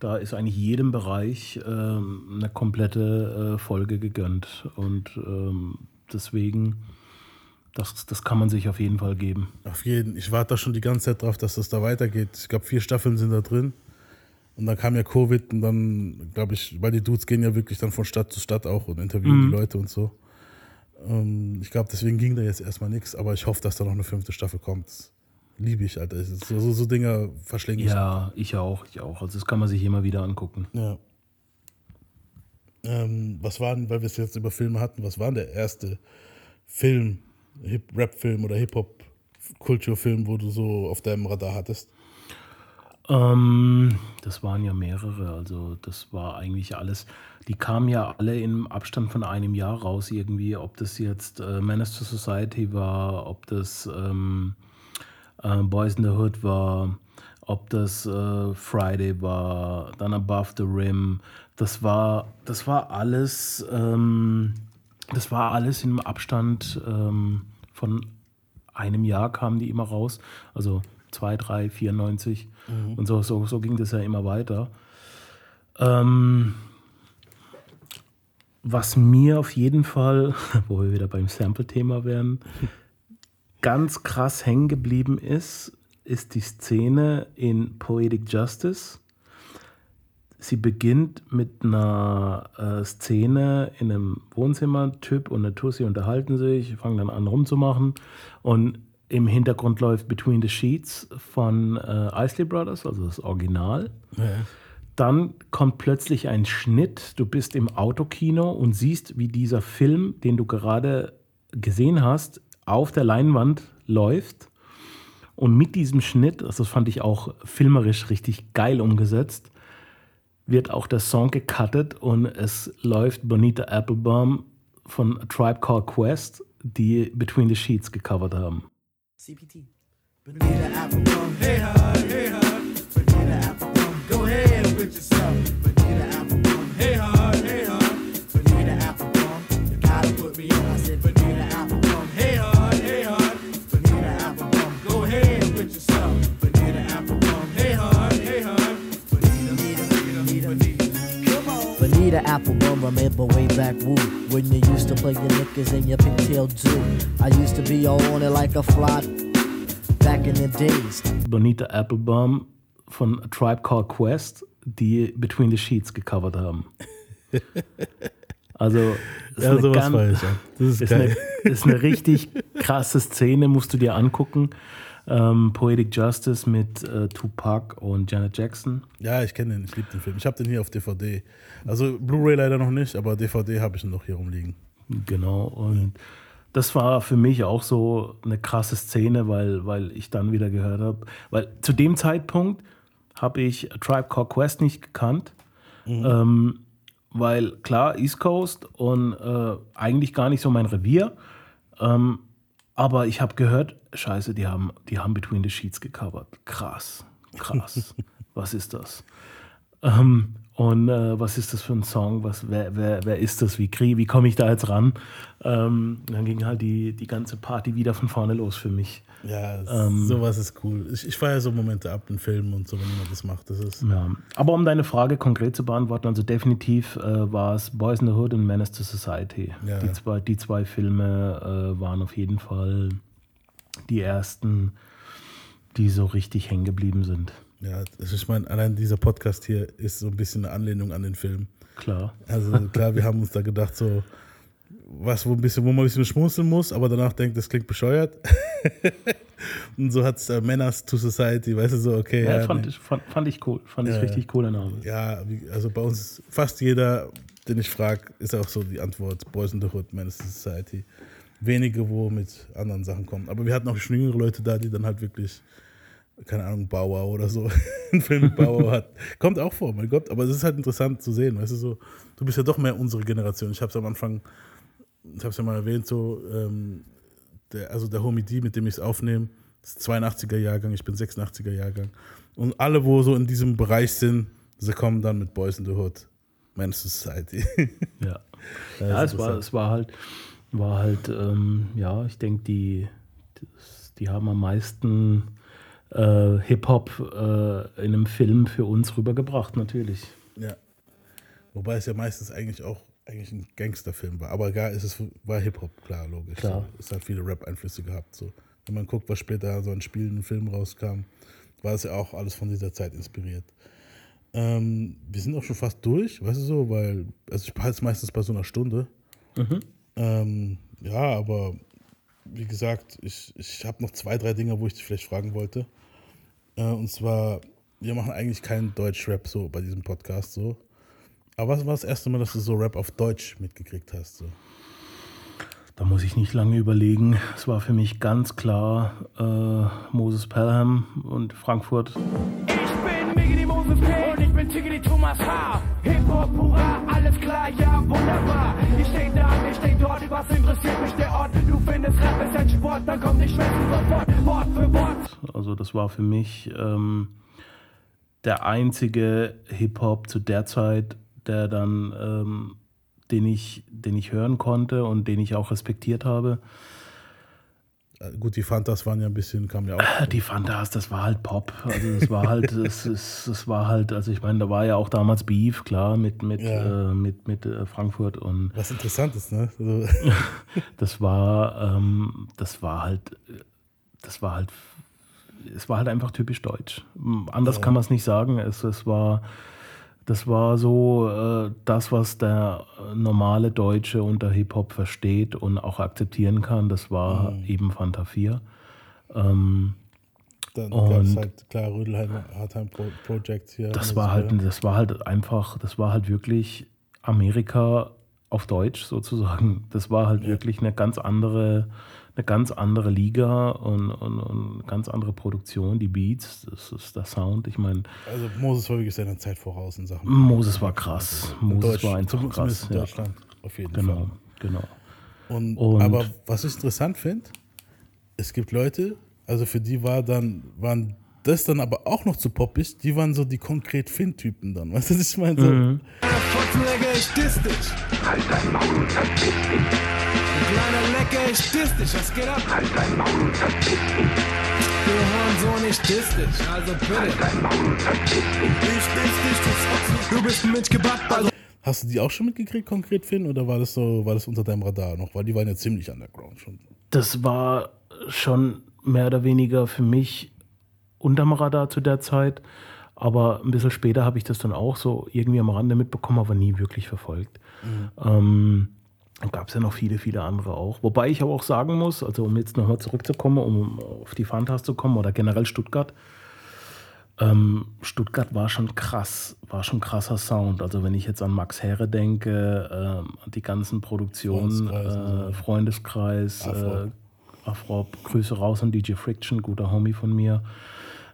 da ist eigentlich jedem Bereich ähm, eine komplette äh, Folge gegönnt. Und ähm, deswegen, das, das kann man sich auf jeden Fall geben. Auf jeden. Ich warte da schon die ganze Zeit drauf, dass das da weitergeht. Ich glaube, vier Staffeln sind da drin. Und dann kam ja Covid und dann, glaube ich, weil die Dudes gehen ja wirklich dann von Stadt zu Stadt auch und interviewen Mhm. die Leute und so. Ähm, ich glaube, deswegen ging da jetzt erstmal nichts, aber ich hoffe, dass da noch eine fünfte Staffel kommt. Liebe ich, Alter. So, so, so Dinger verschlinge ich. Ja, ich auch, ich auch. Also das kann man sich immer wieder angucken. Ja. Ähm, was war denn, weil wir es jetzt über Filme hatten, was war denn der erste Film, Rap-Film oder Hip-Hop-Kulturfilm, wo du so auf deinem Radar hattest? Ähm, das waren ja mehrere, also das war eigentlich alles. Die kamen ja alle im Abstand von einem Jahr raus irgendwie, ob das jetzt äh, Menace to Society war, ob das ähm, äh, Boys in the Hood war, ob das äh, Friday war, dann Above the Rim. Das war, das war alles, ähm, das war alles im Abstand ähm, von einem Jahr kamen die immer raus. Also 2, 3, 94. Mhm. Und so, so, so ging das ja immer weiter. Ähm, was mir auf jeden Fall, wo wir wieder beim Sample-Thema wären, ganz krass hängen geblieben ist, ist die Szene in Poetic Justice. Sie beginnt mit einer äh, Szene in einem Wohnzimmer. Typ und eine Tussi unterhalten sich, fangen dann an rumzumachen. Und im Hintergrund läuft Between the Sheets von äh, Isley Brothers, also das Original. Dann kommt plötzlich ein Schnitt. Du bist im Autokino und siehst, wie dieser Film, den du gerade gesehen hast, auf der Leinwand läuft. Und mit diesem Schnitt, also das fand ich auch filmerisch richtig geil umgesetzt, wird auch der Song gecuttet und es läuft Bonita Applebaum von A Tribe Called Quest, die Between the Sheets gecovert haben. CPT. Bonita Applebaum, hey hon, hey. On. Bonita Applebum, remember way back woo When you used to play your knickers and your pigtail too I used to be all on it like a fly Back in the days Bonita Applebaum von A Tribe Called Quest, die Between the Sheets gecovert haben. Also, das Ja, eine, sowas ganz. Das ist ist, eine, ist eine richtig krasse Szene, musst du dir angucken. Ähm, Poetic Justice mit äh, Tupac und Janet Jackson. Ja, ich kenne den, ich liebe den Film. Ich habe den hier auf DVD. Also Blu-ray leider noch nicht, aber DVD habe ich noch hier rumliegen. Genau. Und das war für mich auch so eine krasse Szene, weil, weil ich dann wieder gehört habe. Weil zu dem Zeitpunkt habe ich A Tribe Called Quest nicht gekannt, ähm, weil klar, East Coast und äh, eigentlich gar nicht so mein Revier. Ähm, aber ich habe gehört, scheiße, die haben, die haben Between the Sheets gecovert. Krass, krass. was ist das? Ähm, und äh, was ist das für ein Song? Was, wer, wer, wer ist das? Wie, krieg- wie komme ich da jetzt ran? Ähm, dann ging halt die, die ganze Party wieder von vorne los für mich. Ja, Ähm, sowas ist cool. Ich, ich feiere so Momente ab in Filmen und so, wenn jemand das macht. Das ist, Ja. Aber um deine Frage konkret zu beantworten, also definitiv äh, war es Boys in the Hood und Menace to Society. Ja. Die, zwei, die zwei Filme äh, waren auf jeden Fall die ersten, die so richtig hängen geblieben sind. ja, also ich meine, allein dieser Podcast hier ist so ein bisschen eine Anlehnung an den Film. Klar. Also klar, wir haben uns da gedacht, so was, wo, ein bisschen, wo man ein bisschen schmunzeln muss, aber danach denkt, das klingt bescheuert. und so hat es äh, Menace to Society, weißt du, so, okay. Ja, ja, fand, nee. ich, fand, fand ich cool. Fand ich Ja. richtig cooler Name. Ja, also bei uns, fast jeder, den ich frage, ist auch so die Antwort: Boys in the Hood, Menace to Society. Wenige, wo mit anderen Sachen kommen. Aber wir hatten auch schon jüngere Leute da, die dann halt wirklich, keine Ahnung, Bauer oder so, einen Film mit Bauer hat. Kommt auch vor, mein Gott. Aber es ist halt interessant zu sehen, weißt du, so, du bist ja doch mehr unsere Generation. Ich habe es am Anfang, ich habe es ja mal erwähnt, so, ähm, der, also der Homie D, mit dem ich es aufnehme, ist 82er Jahrgang, ich bin 86er Jahrgang. Und alle, wo so in diesem Bereich sind, sie kommen dann mit Boys in the Hood, Men's Society. Ja, Das ja ist es, war, es war halt, war halt ähm, ja, ich denke, die, die haben am meisten äh, Hip-Hop äh, in einem Film für uns rübergebracht, natürlich. Ja. Wobei es ja meistens eigentlich auch eigentlich ein Gangsterfilm war. Aber gar ist es war Hip-Hop, klar, logisch. Klar. So. Es hat viele Rap-Einflüsse gehabt. So. Wenn man guckt, was später so an spielenden Filmen rauskam, war es ja auch alles von dieser Zeit inspiriert. Ähm, wir sind auch schon fast durch, weißt du so, weil, also ich behalte es meistens bei so einer Stunde. Mhm. Ähm, ja, aber wie gesagt, ich, ich habe noch zwei, drei Dinge, wo ich dich vielleicht fragen wollte. Äh, und zwar, wir machen eigentlich keinen Deutsch-Rap so bei diesem Podcast so. Aber was war das erste Mal, dass du so Rap auf Deutsch mitgekriegt hast? So? Da muss ich nicht lange überlegen. Es war für mich ganz klar äh, Moses Pelham und Frankfurt. Ich bin Miggity Moses K. und ich bin Tiggity Thomas H. Hip-Hop, hurra, alles klar, ja, wunderbar. Ich steh da, steh dort, was interessiert mich der Ort? Du findest Rap ist ein Sport, dann komm nicht schwätzen sofort, Wort für Wort. Also das war für mich ähm, der einzige Hip-Hop zu der Zeit, der dann, ähm, den, ich, den ich hören konnte und den ich auch respektiert habe. Äh, Gut, die Fantas waren ja ein bisschen, kamen ja auch. Die Fantas, das war halt Pop. Also das war halt, es, es, es war halt, also ich meine, da war ja auch damals Beef, klar, mit, mit, Ja. äh, mit, mit äh, Frankfurt und Was interessant ist, ne? Also, das war, ähm, das war halt, das war halt, es war halt einfach typisch deutsch. M, Anders Ja. kann man es nicht sagen. Es, es war, das war so äh, das, was der äh, normale Deutsche unter Hip-Hop versteht und auch akzeptieren kann. Das war Mhm. eben Fanta 4. Ähm, dann gab es halt, klar, Rödelheim, Hardtime Pro Project hier. das war halt, das war halt einfach, das war halt wirklich Amerika auf Deutsch sozusagen. Das war halt wirklich eine ganz andere, eine ganz andere Liga und, und, und eine ganz andere Produktion. Die Beats, das ist der Sound. Ich meine, Also Moses war wirklich seiner Zeit voraus in Sachen. Moses war krass. In Moses Deutsch, war einfach krass. in Deutschland, auf jeden genau, Fall. Genau. Und, Und- aber was ich interessant finde, es gibt Leute, also für die war dann, waren das dann aber auch noch zu poppig, die waren so die konkret Finn-Typen dann. Weißt du, was ich meine? So, Mhm. Halt dein Maul und verpiss dich. Kleiner Lecker, ich diss dich. Was geht ab? Halt dein Maul und verpiss dich. Du Hornsohn, ich diss dich. Also bitte. Halt dein Maul und verpiss dich. Ich diss dich, du Fotze. Du bist ein Mensch gebackt, also Hast du die auch schon mitgekriegt, konkret Finn, oder war das so, war das unter deinem Radar noch? Weil die waren ja ziemlich underground schon. Das war schon mehr oder weniger für mich unterm Radar zu der Zeit. Aber ein bisschen später habe ich das dann auch so irgendwie am Rande mitbekommen, aber nie wirklich verfolgt. Ähm, dann gab es ja noch viele, viele andere auch. Wobei ich aber auch sagen muss, also um jetzt nochmal zurückzukommen, um auf die Fantas zu kommen oder generell Stuttgart. Ähm, Stuttgart war schon krass, war schon krasser Sound. Also wenn ich jetzt an Max Herre denke, an die ganzen Produktionen, Freundeskreis und äh, Freundeskreis, Afro. äh, Afro, Grüße raus an DJ Friction, guter Homie von mir,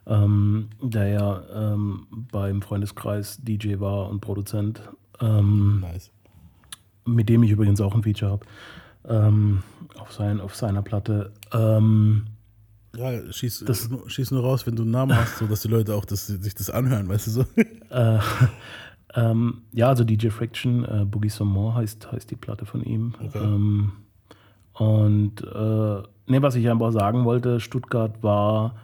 ähm, der ja ähm, beim Freundeskreis DJ war und Produzent. Ähm, Nice. Mit dem ich übrigens auch ein Feature habe. Ähm, auf, sein, auf seiner Platte. Ähm, Ja, schieß, Das- schieß nur raus, wenn du einen Namen hast, so dass die Leute auch das, sich das anhören, weißt du so. Äh, ähm, ja, also DJ Friction, äh, Boogie Some More heißt, heißt die Platte von ihm. Okay. Ähm, und äh, ne, was ich einfach sagen wollte, Stuttgart war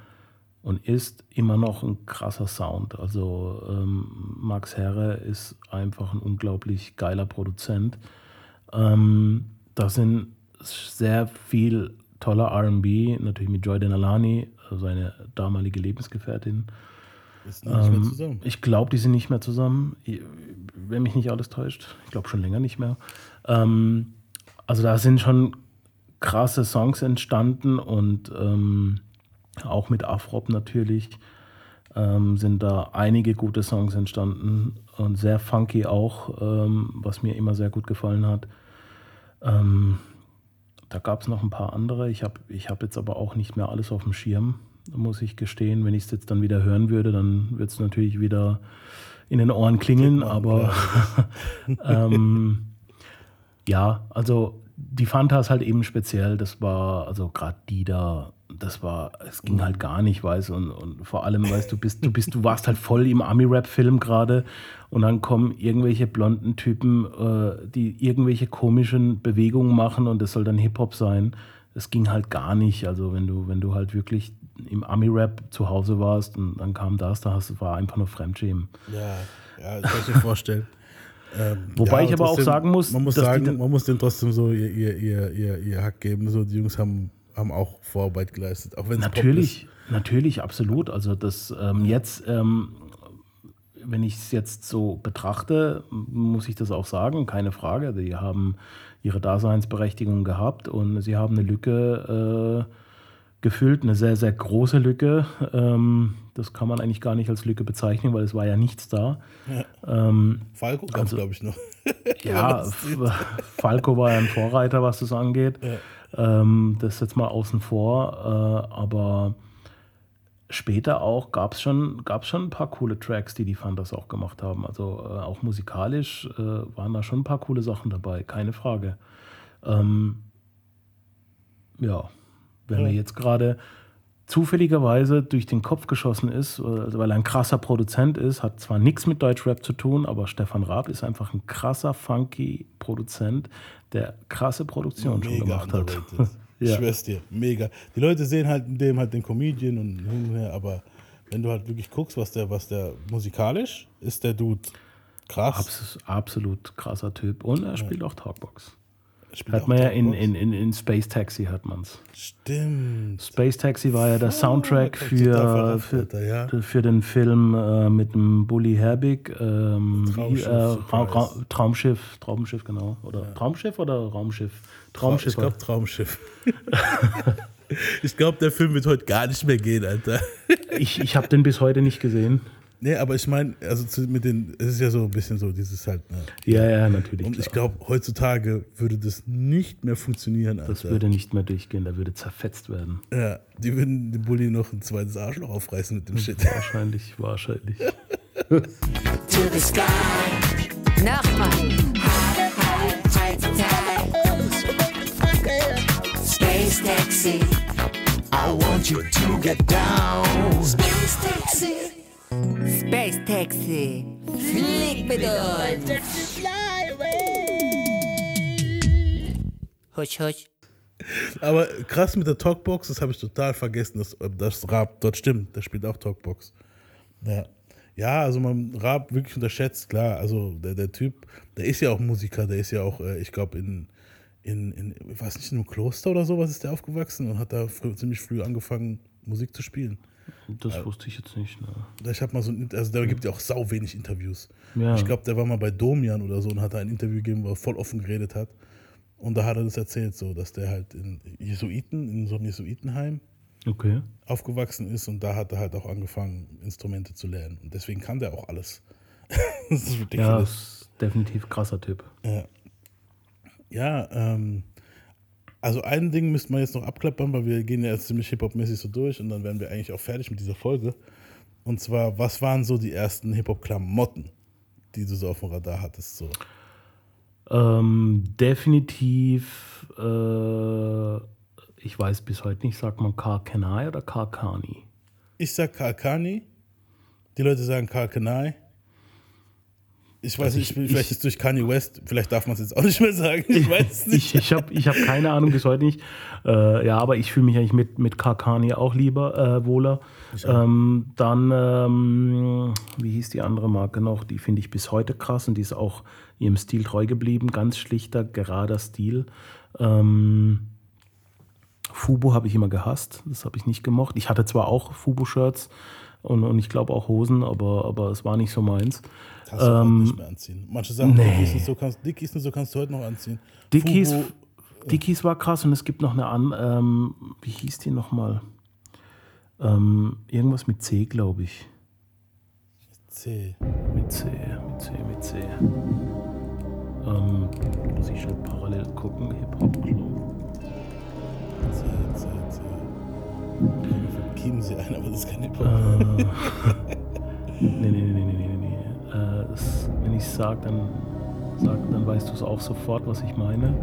und ist immer noch ein krasser Sound. Also ähm, Max Herre ist einfach ein unglaublich geiler Produzent. Ähm, da sind sehr viel toller RB, natürlich mit Joy Denalani, seine damalige Lebensgefährtin. Ist nicht mehr Ähm, zusammen. Ich glaube, die sind nicht mehr zusammen. Wenn mich nicht alles täuscht. Ich glaube schon länger nicht mehr. Ähm, also da sind schon krasse Songs entstanden und ähm, auch mit Afrop natürlich ähm, sind da einige gute Songs entstanden und sehr funky auch, ähm, was mir immer sehr gut gefallen hat. Ähm, da gab es noch ein paar andere. Ich habe ich hab jetzt aber auch nicht mehr alles auf dem Schirm, muss ich gestehen. Wenn ich es jetzt dann wieder hören würde, dann wird es natürlich wieder in den Ohren klingeln. Aber ähm, ja, also die Fanta ist halt eben speziell. Das war, also gerade die da, das war, es ging halt gar nicht, weißt und, und vor allem, weißt du, bist, du bist, du warst halt voll im Ami-Rap-Film gerade und dann kommen irgendwelche blonden Typen, äh, die irgendwelche komischen Bewegungen machen und das soll dann Hip-Hop sein. Das ging halt gar nicht. Also wenn du, wenn du halt wirklich im Ami-Rap zu Hause warst und dann kam das, da hast, war einfach nur Fremdschämen. Ja, ja, das kann ich mir vorstellen. Ähm, Wobei ich und aber auch trotzdem, sagen muss, man muss sagen, man muss denen trotzdem so ihr, ihr, ihr, ihr, ihr Hack geben. So, die Jungs haben, haben auch Vorarbeit geleistet, auch wenn es Natürlich, natürlich, absolut. Also das ähm, jetzt, ähm, wenn ich es jetzt so betrachte, muss ich das auch sagen, keine Frage. Die haben ihre Daseinsberechtigung gehabt und sie haben eine Lücke äh, gefüllt, eine sehr, sehr große Lücke. Ähm, das kann man eigentlich gar nicht als Lücke bezeichnen, weil es war ja nichts da. Ja. Ähm, Falco gab es, glaube ich, noch. ja, Falco war ja ein Vorreiter, was das angeht. Ähm, das ist jetzt mal außen vor. Äh, aber später auch gab es schon, gab's schon ein paar coole Tracks, die die Fantas auch gemacht haben. Also äh, auch musikalisch äh, waren da schon ein paar coole Sachen dabei, keine Frage. Ähm, ja, wenn Ja. jetzt gerade zufälligerweise durch den Kopf geschossen ist, äh, weil er ein krasser Produzent ist, hat zwar nichts mit Deutschrap zu tun, aber Stefan Raab ist einfach ein krasser, funky Produzent, der krasse Produktion schon gemacht hat. underrated. Ich ja. schwör's dir, mega. Die Leute sehen halt in dem halt den Comedian und hin und her, aber wenn du halt wirklich guckst, was der, was der musikalisch ist, der Dude krass. Abs absolut krasser Typ. Und er spielt auch Talkbox. Hat man ja in, in, in, in Space Taxi hat man's. Stimmt. Space Taxi war ja der Soundtrack total für, für, Alter, ja. für den Film äh, mit dem Bully Herbig. Ähm, wie, Traumschiff äh, Ra. Ra Traumschiff, Traumschiff, genau. Oder Traumschiff oder Raumschiff? Traumschiff. Ich glaube Traumschiff. ich glaube, der Film wird heute gar nicht mehr gehen, Alter. ich ich habe den bis heute nicht gesehen. Nee, aber ich meine, also zu, mit den, es ist ja so ein bisschen so, dieses halt. Ne? Ja, ja, natürlich. Und ich glaube, heutzutage würde das nicht mehr funktionieren, Alter. Das würde nicht mehr durchgehen, der würde zerfetzt werden. Ja, die würden dem Bulli noch ein zweites Arschloch aufreißen mit dem Shit. Wahrscheinlich, wahrscheinlich. to the sky. Nochmal. Space taxi. I want you to get down. Space taxi. Space taxi. Flieg mit uns. Husch, husch. Aber krass mit der Talkbox, das habe ich total vergessen, dass das Raab dort stimmt. Der spielt auch Talkbox. Ja. Ja, also man Raab wirklich unterschätzt, klar. Also der, der Typ, der ist ja auch Musiker, der ist ja auch, äh, ich glaube, in, in, in, ich weiß nicht, in einem Kloster oder sowas ist der aufgewachsen und hat da früh, ziemlich früh angefangen, Musik zu spielen. Das wusste ich jetzt nicht. Ne? Ich habe mal so ein, also da gibt ja auch sau wenig Interviews. Ja. Ich glaube, der war mal bei Domian oder so und hat da ein Interview gegeben, wo er voll offen geredet hat. Und da hat er das erzählt, so, dass der halt in Jesuiten, in so einem Jesuitenheim Okay. aufgewachsen ist und da hat er halt auch angefangen, Instrumente zu lernen. Und deswegen kann der auch alles. das ist Ja, ridiculous. ist definitiv krasser Typ. Ja, ja ähm, also ein Ding müsste man jetzt noch abklappern, weil wir gehen ja jetzt ziemlich Hip-Hop-mäßig so durch und dann wären wir eigentlich auch fertig mit dieser Folge. Und zwar, was waren so die ersten Hip-Hop-Klamotten? die du so auf dem Radar hattest? So? Ähm, definitiv, äh, ich weiß bis heute nicht, sagt man Karkanai oder Karkani? Ich sag Kalkani. Die Leute sagen Kalkanai. Ich weiß Also nicht, ich- vielleicht ist durch Kanye West, vielleicht darf man es jetzt auch nicht mehr sagen. Ich weiß es nicht. Ich, ich habe ich hab keine Ahnung bis heute nicht. Äh, ja, aber ich fühle mich eigentlich mit, mit Karkani auch lieber äh, wohler. Ähm, dann, ähm, wie hieß die andere Marke noch? Die finde ich bis heute krass und die ist auch ihrem Stil treu geblieben. Ganz schlichter, gerader Stil. Ähm, Fubu habe ich immer gehasst. Das habe ich nicht gemocht. Ich hatte zwar auch Fubu-Shirts und, und ich glaube auch Hosen, aber, aber es war nicht so meins. Kannst du Ähm, nicht mehr anziehen. Manche Sachen, nee. Dickies, und so kannst, Dickies und so kannst du heute noch anziehen. Dickies, Fubu, Dickies war krass und es gibt noch eine an, ähm, wie hieß die nochmal? Ähm, irgendwas mit C, glaube ich. C. Mit C, mit C, mit C. Ähm, muss ich schon parallel gucken. Hip-Hop-Club. C, C, C. Chiemsee ein, aber das ist kein Hip-Hop. Äh, nee, nee, nee, nee, nee, nee, nee. Äh, das, wenn ich es sage, dann, sag, dann weißt du es auch sofort, was ich meine.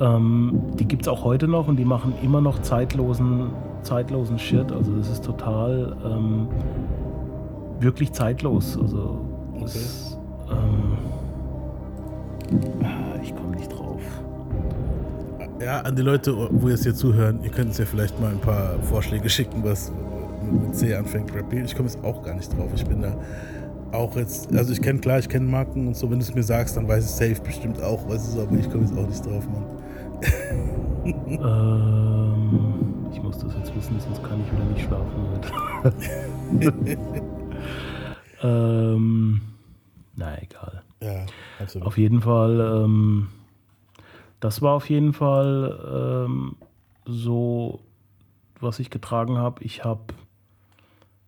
Ähm, die gibt es auch heute noch und die machen immer noch zeitlosen, zeitlosen Shit. Also das ist total ähm, wirklich zeitlos. Also das, ähm, ah, ich komme nicht drauf. Ja, an die Leute, wo jetzt hier zuhören, ihr könnt uns ja vielleicht mal ein paar Vorschläge schicken, was mit C anfängt, Rap. Ich komme jetzt auch gar nicht drauf. Ich bin da auch jetzt, also ich kenne klar, ich kenne Marken und so, wenn du es mir sagst, dann weiß ich safe bestimmt auch, was es ist, aber ich komme jetzt auch nicht drauf, Mann. Ähm, ich muss das jetzt wissen, sonst kann ich wieder nicht schlafen heute. ähm, na egal. Ja, absolut. Auf jeden Fall, ähm, das war auf jeden Fall ähm, so, was ich getragen habe. Ich habe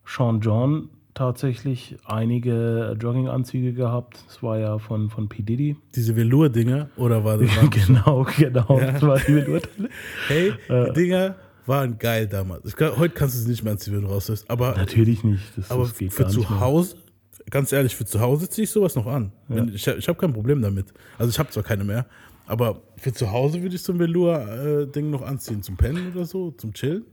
Sean John tatsächlich einige Jogginganzüge gehabt. Das war ja von, von P. Diddy. Diese Velour-Dinger, oder war das? genau, genau. Ja. Das war die Velour-Teile. Hey, Äh. die Dinger waren geil damals. Glaub, heute kannst du es nicht mehr anziehen, wenn du rauslässt. Aber Natürlich nicht. Das, aber das für zu. Hause, ganz ehrlich, für zu Hause ziehe ich sowas noch an. Wenn, ich ich habe kein Problem damit. Also ich habe zwar keine mehr, aber für zu Hause würde ich so ein Velour-Ding noch anziehen. Zum Pennen oder so, zum Chillen.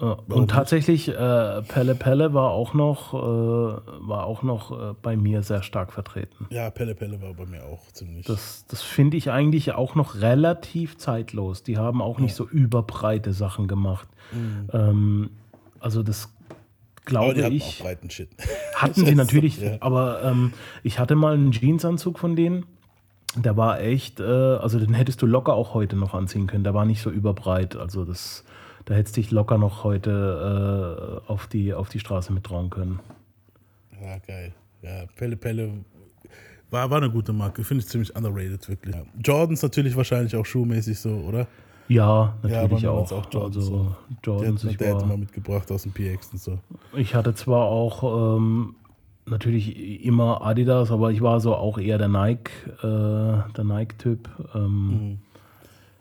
Ja, und tatsächlich, äh, Pelle Pelle war auch noch, äh, war auch noch äh, bei mir sehr stark vertreten. Ja, Pelle Pelle war bei mir auch ziemlich. Das, das finde ich eigentlich auch noch relativ zeitlos. Die haben auch nicht so überbreite Sachen gemacht. Mhm. Ähm, also das glaube aber die hatten ich. auch breiten Shit. Hatten sie natürlich, Ja. aber ähm, ich hatte mal einen Jeansanzug von denen. Der war echt, äh, also den hättest du locker auch heute noch anziehen können. Der war nicht so überbreit. Also das, da hättest du dich locker noch heute äh, auf, die, auf die Straße mittrauen können. Ja, geil. Ja, Pelle Pelle war, war eine gute Marke. Finde ich ziemlich underrated, wirklich. Ja. Jordans natürlich wahrscheinlich auch schuhmäßig so, oder? Ja, Ja, natürlich mir auch. auch Jordans also so. Jordans, der, ich, der hätte war, mal mitgebracht aus dem PX und so. ich hatte zwar auch ähm, natürlich immer Adidas, aber ich war so auch eher der Nike, äh, der Nike-Typ. Ähm, Mhm.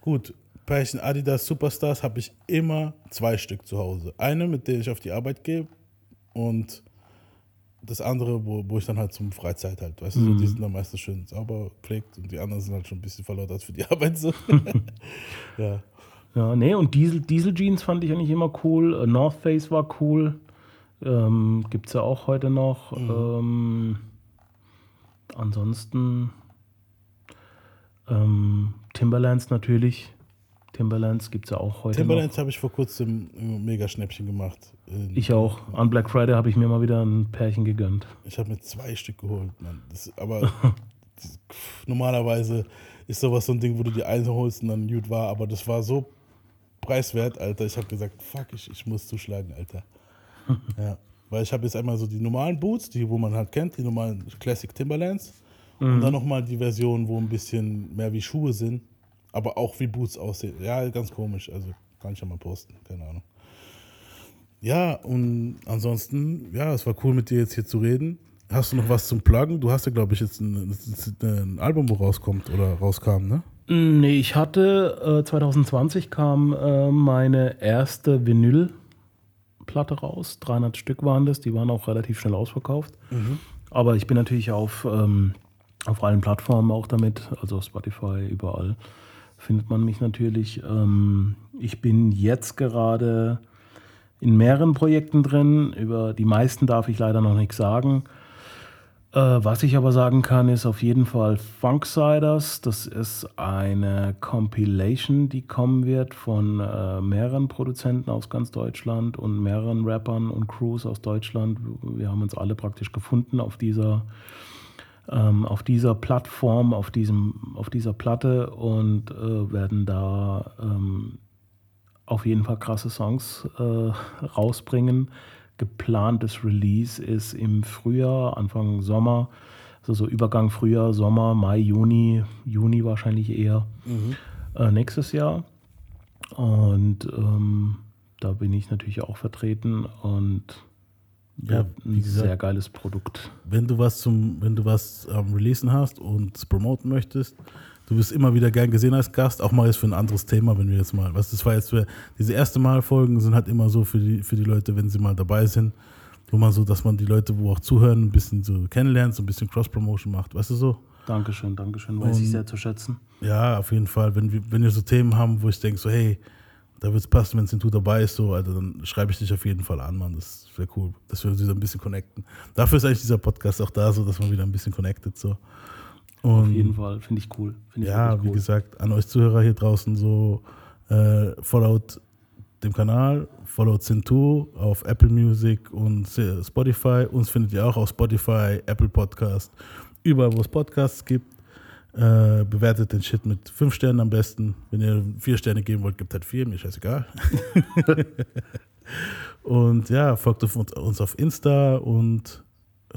Gut, Pärchen Adidas Superstars habe ich immer zwei Stück zu Hause. Eine, mit der ich auf die Arbeit gehe und das andere, wo, wo ich dann halt zum Freizeit halt, weißt du, so, Mhm. die sind dann meistens schön sauber gepflegt und die anderen sind halt schon ein bisschen verlottert für die Arbeit so. ja. Ja, nee, und Diesel, Diesel Jeans fand ich eigentlich immer cool. Äh, North Face war cool. Ähm, Gibt es ja auch heute noch. Mhm. Ähm, ansonsten ähm, Timberlands natürlich. Timberlands gibt es ja auch heute Timberlands habe ich vor kurzem ein mega Schnäppchen gemacht. Ich auch. An Black Friday habe ich mir mal wieder ein Pärchen gegönnt. Ich habe mir zwei Stück geholt, Mann. Das, aber das, normalerweise ist sowas so ein Ding, wo du die eine holst und dann gut war, aber das war so preiswert, Alter. Ich habe gesagt, fuck, ich, ich muss zuschlagen, Alter. ja. Weil ich habe jetzt einmal so die normalen Boots, die, wo man halt kennt, die normalen Classic Timberlands. Und Mhm. dann nochmal die Version, wo ein bisschen mehr wie Schuhe sind, aber auch wie Boots aussehen. Ja, ganz komisch. Also kann ich ja mal posten, keine Ahnung. Ja, und ansonsten, ja, es war cool mit dir jetzt hier zu reden. Hast du noch was zum Pluggen? Du hast ja, glaube ich, jetzt ein, ein Album, wo rauskommt oder rauskam, ne? Nee, ich hatte äh, 2020 kam äh, meine erste Vinylplatte raus. 300 Stück waren das, die waren auch relativ schnell ausverkauft. Mhm. Aber ich bin natürlich auf, ähm, auf allen Plattformen auch damit, also Spotify, überall findet man mich natürlich. Ähm, ich bin jetzt gerade in mehreren Projekten drin. Über die meisten darf ich leider noch nichts sagen. Äh, was ich aber sagen kann, ist auf jeden Fall Funksiders. Das ist eine Compilation, die kommen wird von äh, mehreren Produzenten aus ganz Deutschland und mehreren Rappern und Crews aus Deutschland. Wir haben uns alle praktisch gefunden auf dieser, ähm, auf dieser Plattform, auf, diesem, auf dieser Platte und äh, werden da ähm, auf jeden Fall krasse Songs äh, rausbringen. Geplantes Release ist im Frühjahr, Anfang Sommer, also so Übergang Frühjahr, Sommer, Mai, Juni, Juni wahrscheinlich eher Mhm. äh, nächstes Jahr. Und ähm, da bin ich natürlich auch vertreten und Ja, ein gesagt, sehr geiles Produkt. Wenn du was zum, wenn du was am Releasen hast und es promoten möchtest, du bist immer wieder gern gesehen als Gast, auch mal jetzt für ein anderes Thema, wenn wir jetzt mal, was das war jetzt für diese erste Mal Folgen sind halt immer so für die, für die Leute, wenn sie mal dabei sind, wo man so, dass man die Leute, wo auch zuhören, ein bisschen so kennenlernt, so ein bisschen Cross-Promotion macht, weißt du so? Dankeschön, Dankeschön, weiß ich Und- sehr zu schätzen. Ja, auf jeden Fall. Wenn wir, wenn wir so Themen haben, wo ich denke, so, hey, da wird es passen, wenn Sintu dabei ist, so, Alter, dann schreibe ich dich auf jeden Fall an, Mann. Das wäre cool, dass wir uns wieder ein bisschen connecten. Dafür ist eigentlich dieser Podcast auch da, so dass man wieder ein bisschen connected, so. Auf jeden Fall, finde ich cool. Finde ich ja, wirklich wie cool. gesagt, an euch Zuhörer hier draußen so, äh, followt dem Kanal, followt Sintu auf Apple Music und Spotify. Uns findet ihr auch auf Spotify, Apple Podcast, überall, wo es Podcasts gibt. Äh, bewertet den Shit mit fünf Sternen am besten. Wenn ihr vier Sterne geben wollt, gibt halt vier, mir scheißegal. und ja, folgt auf uns, uns auf Insta und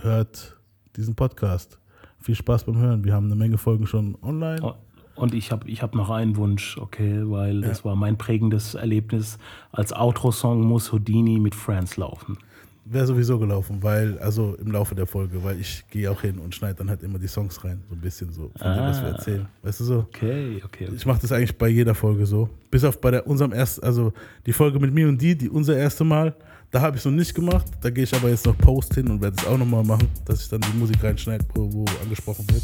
hört diesen Podcast. Viel Spaß beim Hören. Wir haben eine Menge Folgen schon online. Oh, Und ich habe ich hab noch einen Wunsch, okay, weil das war mein prägendes Erlebnis. Als Outro-Song muss Houdini mit Friends laufen. Wäre sowieso gelaufen, weil, also im Laufe der Folge, weil ich gehe auch hin und schneide dann halt immer die Songs rein, so ein bisschen so, von dem, was wir Ah. erzählen. Weißt du so? Okay, okay. okay. Ich mache das eigentlich bei jeder Folge so. Bis auf bei der, unserem ersten, also die Folge mit mir und die, die unser erste Mal, da habe ich es noch nicht gemacht. Da gehe ich aber jetzt noch Post hin und werde es auch nochmal machen, dass ich dann die Musik reinschneide, wo, angesprochen wird.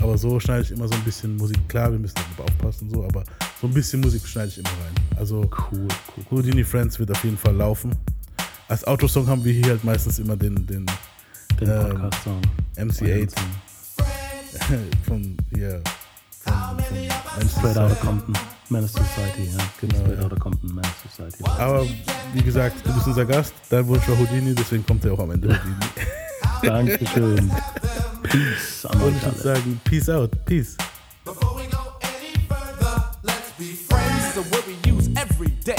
Aber so schneide ich immer so ein bisschen Musik. Klar, wir müssen darüber aufpassen, so, aber so ein bisschen Musik schneide ich immer rein. Also cool, cool. Houdini Friends wird auf jeden Fall laufen. Als Autosong haben wir hier halt meistens immer den, den, Den ähm, Podcast-Song. MC8 von hier. Von Straight Outta Compton, Menace Society, ja. Genau, Straight ja. Outta Compton, Menace Society. Aber wie gesagt, du bist unser Gast, dein Wunsch war Houdini, deswegen kommt er auch am Ende Houdini. Dankeschön. Peace an Und euch ich würde alle. sagen, Peace out, Peace. Friends are what we use every day.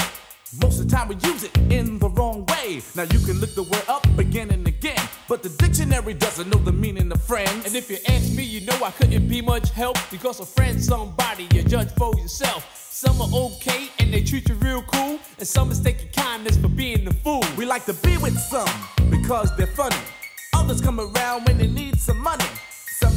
Most of the time we use it in the wrong way. Now you can look the word up again and again, but the dictionary doesn't know the meaning of friends. And if you ask me, you know I couldn't be much help because a friend's somebody you judge for yourself. Some are okay and they treat you real cool, and some mistake your kindness for being the fool. We like to be with some because they're funny. Others come around when they need some money. Some